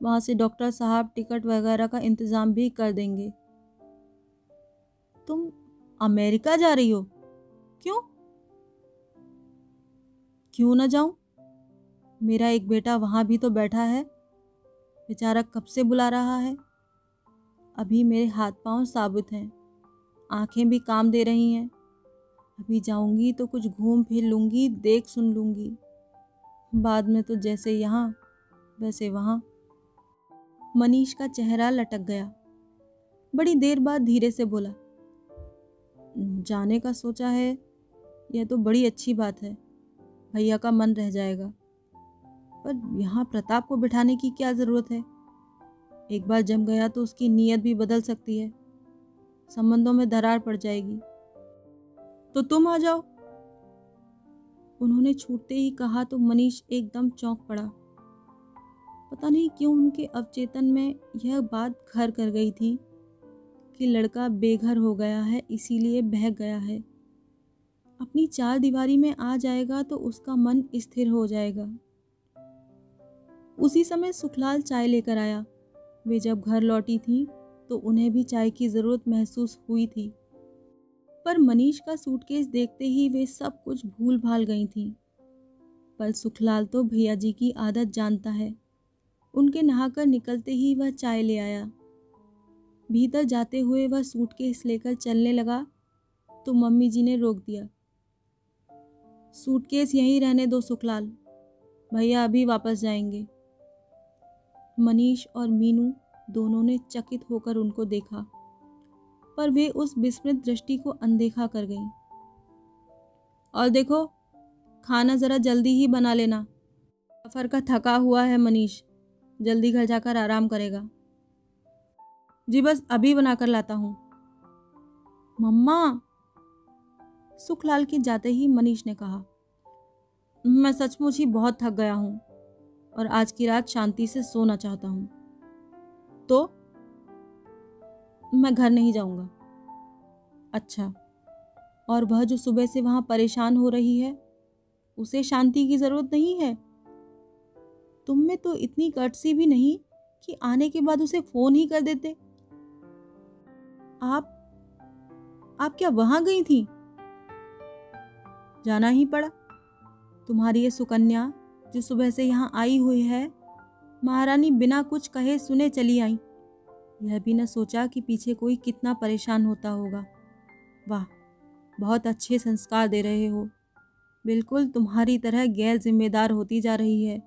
वहाँ से डॉक्टर साहब टिकट वगैरह का इंतज़ाम भी कर देंगे। तुम अमेरिका जा रही हो? क्यों? क्यों ना जाऊँ? मेरा एक बेटा वहाँ भी तो बैठा है। बेचारा कब से बुला रहा है? अभी मेरे हाथ पाँव साबुत हैं। आँखें भी काम दे रही हैं। अभी जाऊँगी तो कुछ घूम फिर लूँगी, देख सुन लूँगी। बाद में तो जैसे यहाँ, वैसे वहाँ। मनीष का चेहरा लटक गया। बड़ी देर बाद धीरे से बोला, जाने का सोचा है? यह तो बड़ी अच्छी बात है। भैया का मन रह जाएगा। पर यहाँ प्रताप को बिठाने की क्या ज़रूरत है? एक बार जम गया तो उसकी नीयत भी बदल सकती है। संबंधों में दरार पड़ जाएगी। तो तुम आ जाओ। उन्होंने छूटते ही कहा तो मनीष एकदम चौंक पड़ा। पता नहीं क्यों उनके अवचेतन में यह बात घर कर गई थी कि लड़का बेघर हो गया है, इसीलिए बहक गया है। अपनी चार दीवारी में आ जाएगा तो उसका मन स्थिर हो जाएगा। उसी समय सुखलाल चाय लेकर आया। वे जब घर लौटी थी तो उन्हें भी चाय की ज़रूरत महसूस हुई थी। पर मनीष का सूटकेस देखते ही वे सब कुछ भूल भाल गई थीं। पर सुखलाल तो भैया जी की आदत जानता है। उनके नहाकर निकलते ही वह चाय ले आया। भीतर जाते हुए वह सूटकेस लेकर चलने लगा तो मम्मी जी ने रोक दिया। सूटकेस यहीं रहने दो सुखलाल। भैया अभी वापस जाएँगे। मनीष और मीनू दोनों ने चकित होकर उनको देखा, पर वे उस विस्मृत दृष्टि को अनदेखा कर गईं। और देखो, खाना ज़रा जल्दी ही बना लेना। सफ़र का थका हुआ है मनीष, जल्दी घर जाकर आराम करेगा। जी बस अभी बनाकर लाता हूँ। मम्मा! सुखलाल के जाते ही मनीष ने कहा, मैं सचमुच ही बहुत थक गया हूँ और आज की रात शांति से सोना चाहता हूँ। तो मैं घर नहीं जाऊँगा। अच्छा और वह जो सुबह से वहाँ परेशान हो रही है, उसे शांति की ज़रूरत नहीं है? तुम में तो इतनी कटसी भी नहीं कि आने के बाद उसे फ़ोन ही कर देते। आप आप क्या वहाँ गई थी? जाना ही पड़ा। तुम्हारी ये सुकन्या, जो सुबह से यहाँ आई हुई है, महारानी बिना कुछ कहे सुने चली आई। यह भी न सोचा कि पीछे कोई कितना परेशान होता होगा। वाह, बहुत अच्छे संस्कार दे रहे हो। बिल्कुल तुम्हारी तरह गैर जिम्मेदार होती जा रही है।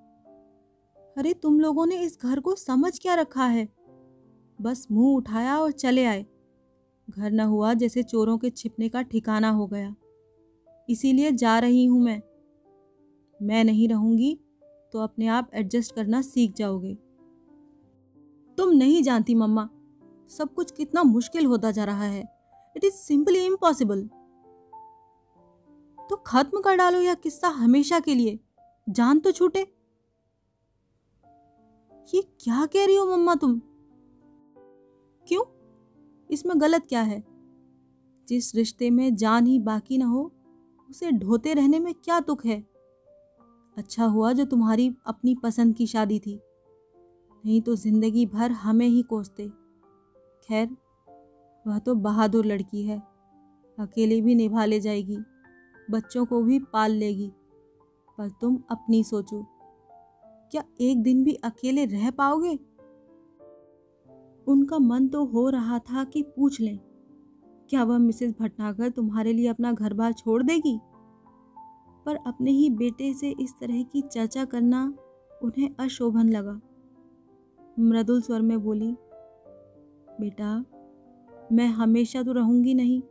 अरे, तुम लोगों ने इस घर को समझ क्या रखा है? बस मुँह उठाया और चले आए। घर न हुआ जैसे चोरों के छिपने का ठिकाना हो गया। इसीलिए जा रही हूँ मैं। मैं नहीं रहूँगी तो अपने आप एडजस्ट करना सीख जाओगे। तुम नहीं जानती मम्मा, सब कुछ कितना मुश्किल होता जा रहा है। इट इज़ सिंपली इम्पॉसिबल तो खत्म कर डालो यह किस्सा हमेशा के लिए। जान तो छूटे। ये क्या कह रही हो मम्मा तुम? क्यों? इसमें गलत क्या है? जिस रिश्ते में जान ही बाकी ना हो उसे ढोते रहने में क्या दुख है? अच्छा हुआ जो तुम्हारी अपनी पसंद की शादी थी। नहीं तो ज़िंदगी भर हमें ही कोसते। खैर, वह तो बहादुर लड़की है। अकेले भी निभा ले जाएगी। बच्चों को भी पाल लेगी। पर तुम अपनी सोचो। क्या एक दिन भी अकेले रह पाओगे? उनका मन तो हो रहा था कि पूछ लें। क्या वह मिसेस भटनागर तुम्हारे लिए अपना घर बार छोड़ देगी? पर अपने ही बेटे से इस तरह की चर्चा करना उन्हें अशोभन लगा। मृदुल स्वर में बोली, बेटा, मैं हमेशा तो रहूँगी नहीं।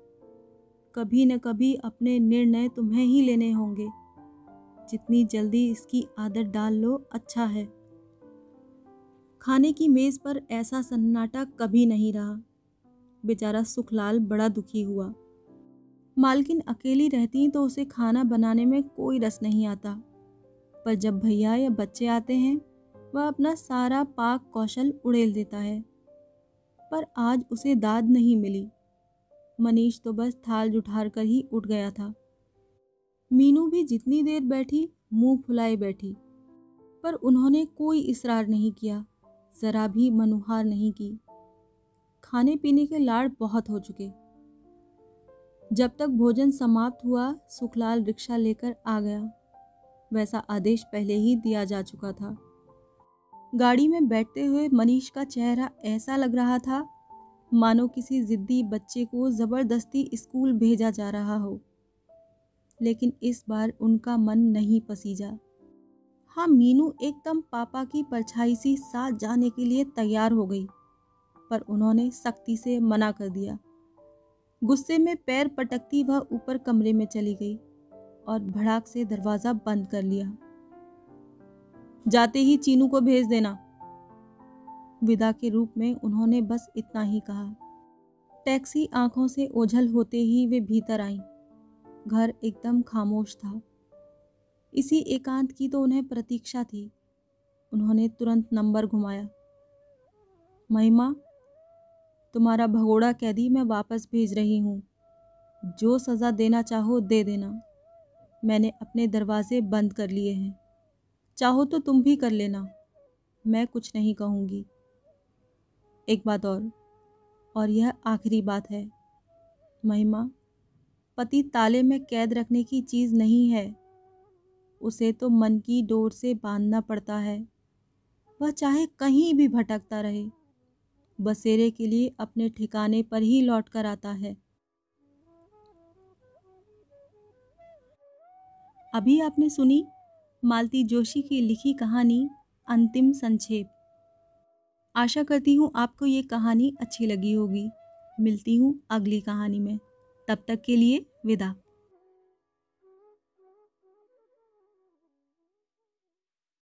कभी न कभी अपने निर्णय तुम्हें ही लेने होंगे। जितनी जल्दी इसकी आदत डाल लो अच्छा है। खाने की मेज़ पर ऐसा सन्नाटा कभी नहीं रहा। बेचारा सुखलाल बड़ा दुखी हुआ। मालकिन अकेली रहती तो उसे खाना बनाने में कोई रस नहीं आता। पर जब भैया या बच्चे आते हैं, वह अपना सारा पाक कौशल उड़ेल देता है। पर आज उसे दाद नहीं मिली। मनीष तो बस थाल जुठार कर ही उठ गया था। मीनू भी जितनी देर बैठी, मुँह फुलाए बैठी। पर उन्होंने कोई इसरार नहीं किया। ज़रा भी मनुहार नहीं की। खाने पीने के लाड़ बहुत हो चुके। जब तक भोजन समाप्त हुआ, सुखलाल रिक्शा लेकर आ गया। वैसा आदेश पहले ही दिया जा चुका था। गाड़ी में बैठते हुए मनीष का चेहरा ऐसा लग रहा था, मानो किसी जिद्दी बच्चे को ज़बरदस्ती स्कूल भेजा जा रहा हो। लेकिन इस बार उनका मन नहीं पसीजा। हाँ मीनू एकदम पापा की परछाई सी साथ जाने के लिए तैयार हो गई। पर उन्होंने सख्ती से मना कर दिया। गुस्से में पैर पटकती वह ऊपर कमरे में चली गई और भड़ाक से दरवाज़ा बंद कर लिया। जाते ही चीनू को भेज देना। विदा के रूप में उन्होंने बस इतना ही कहा। टैक्सी आँखों से ओझल होते ही वे भीतर आईं। घर एकदम खामोश था। इसी एकांत की तो उन्हें प्रतीक्षा थी। उन्होंने तुरंत नंबर घुमाया। महिमा तुम्हारा भगोड़ा कैदी मैं वापस भेज रही हूँ। जो सज़ा देना चाहो दे देना। मैंने अपने दरवाजे बंद कर लिए हैं। चाहो तो तुम भी कर लेना। मैं कुछ नहीं कहूँगी। एक बात और और यह आखिरी बात है। महिमा, पति ताले में कैद रखने की चीज़ नहीं है। उसे तो मन की डोर से बांधना पड़ता है। वह चाहे कहीं भी भटकता रहे। बसेरे के लिए अपने ठिकाने पर ही लौट कर आता है। अभी आपने सुनी मालती जोशी की लिखी कहानी अंतिम संक्षेप। आशा करती हूँ आपको ये कहानी अच्छी लगी होगी। मिलती हूँ अगली कहानी में। तब तक के लिए विदा।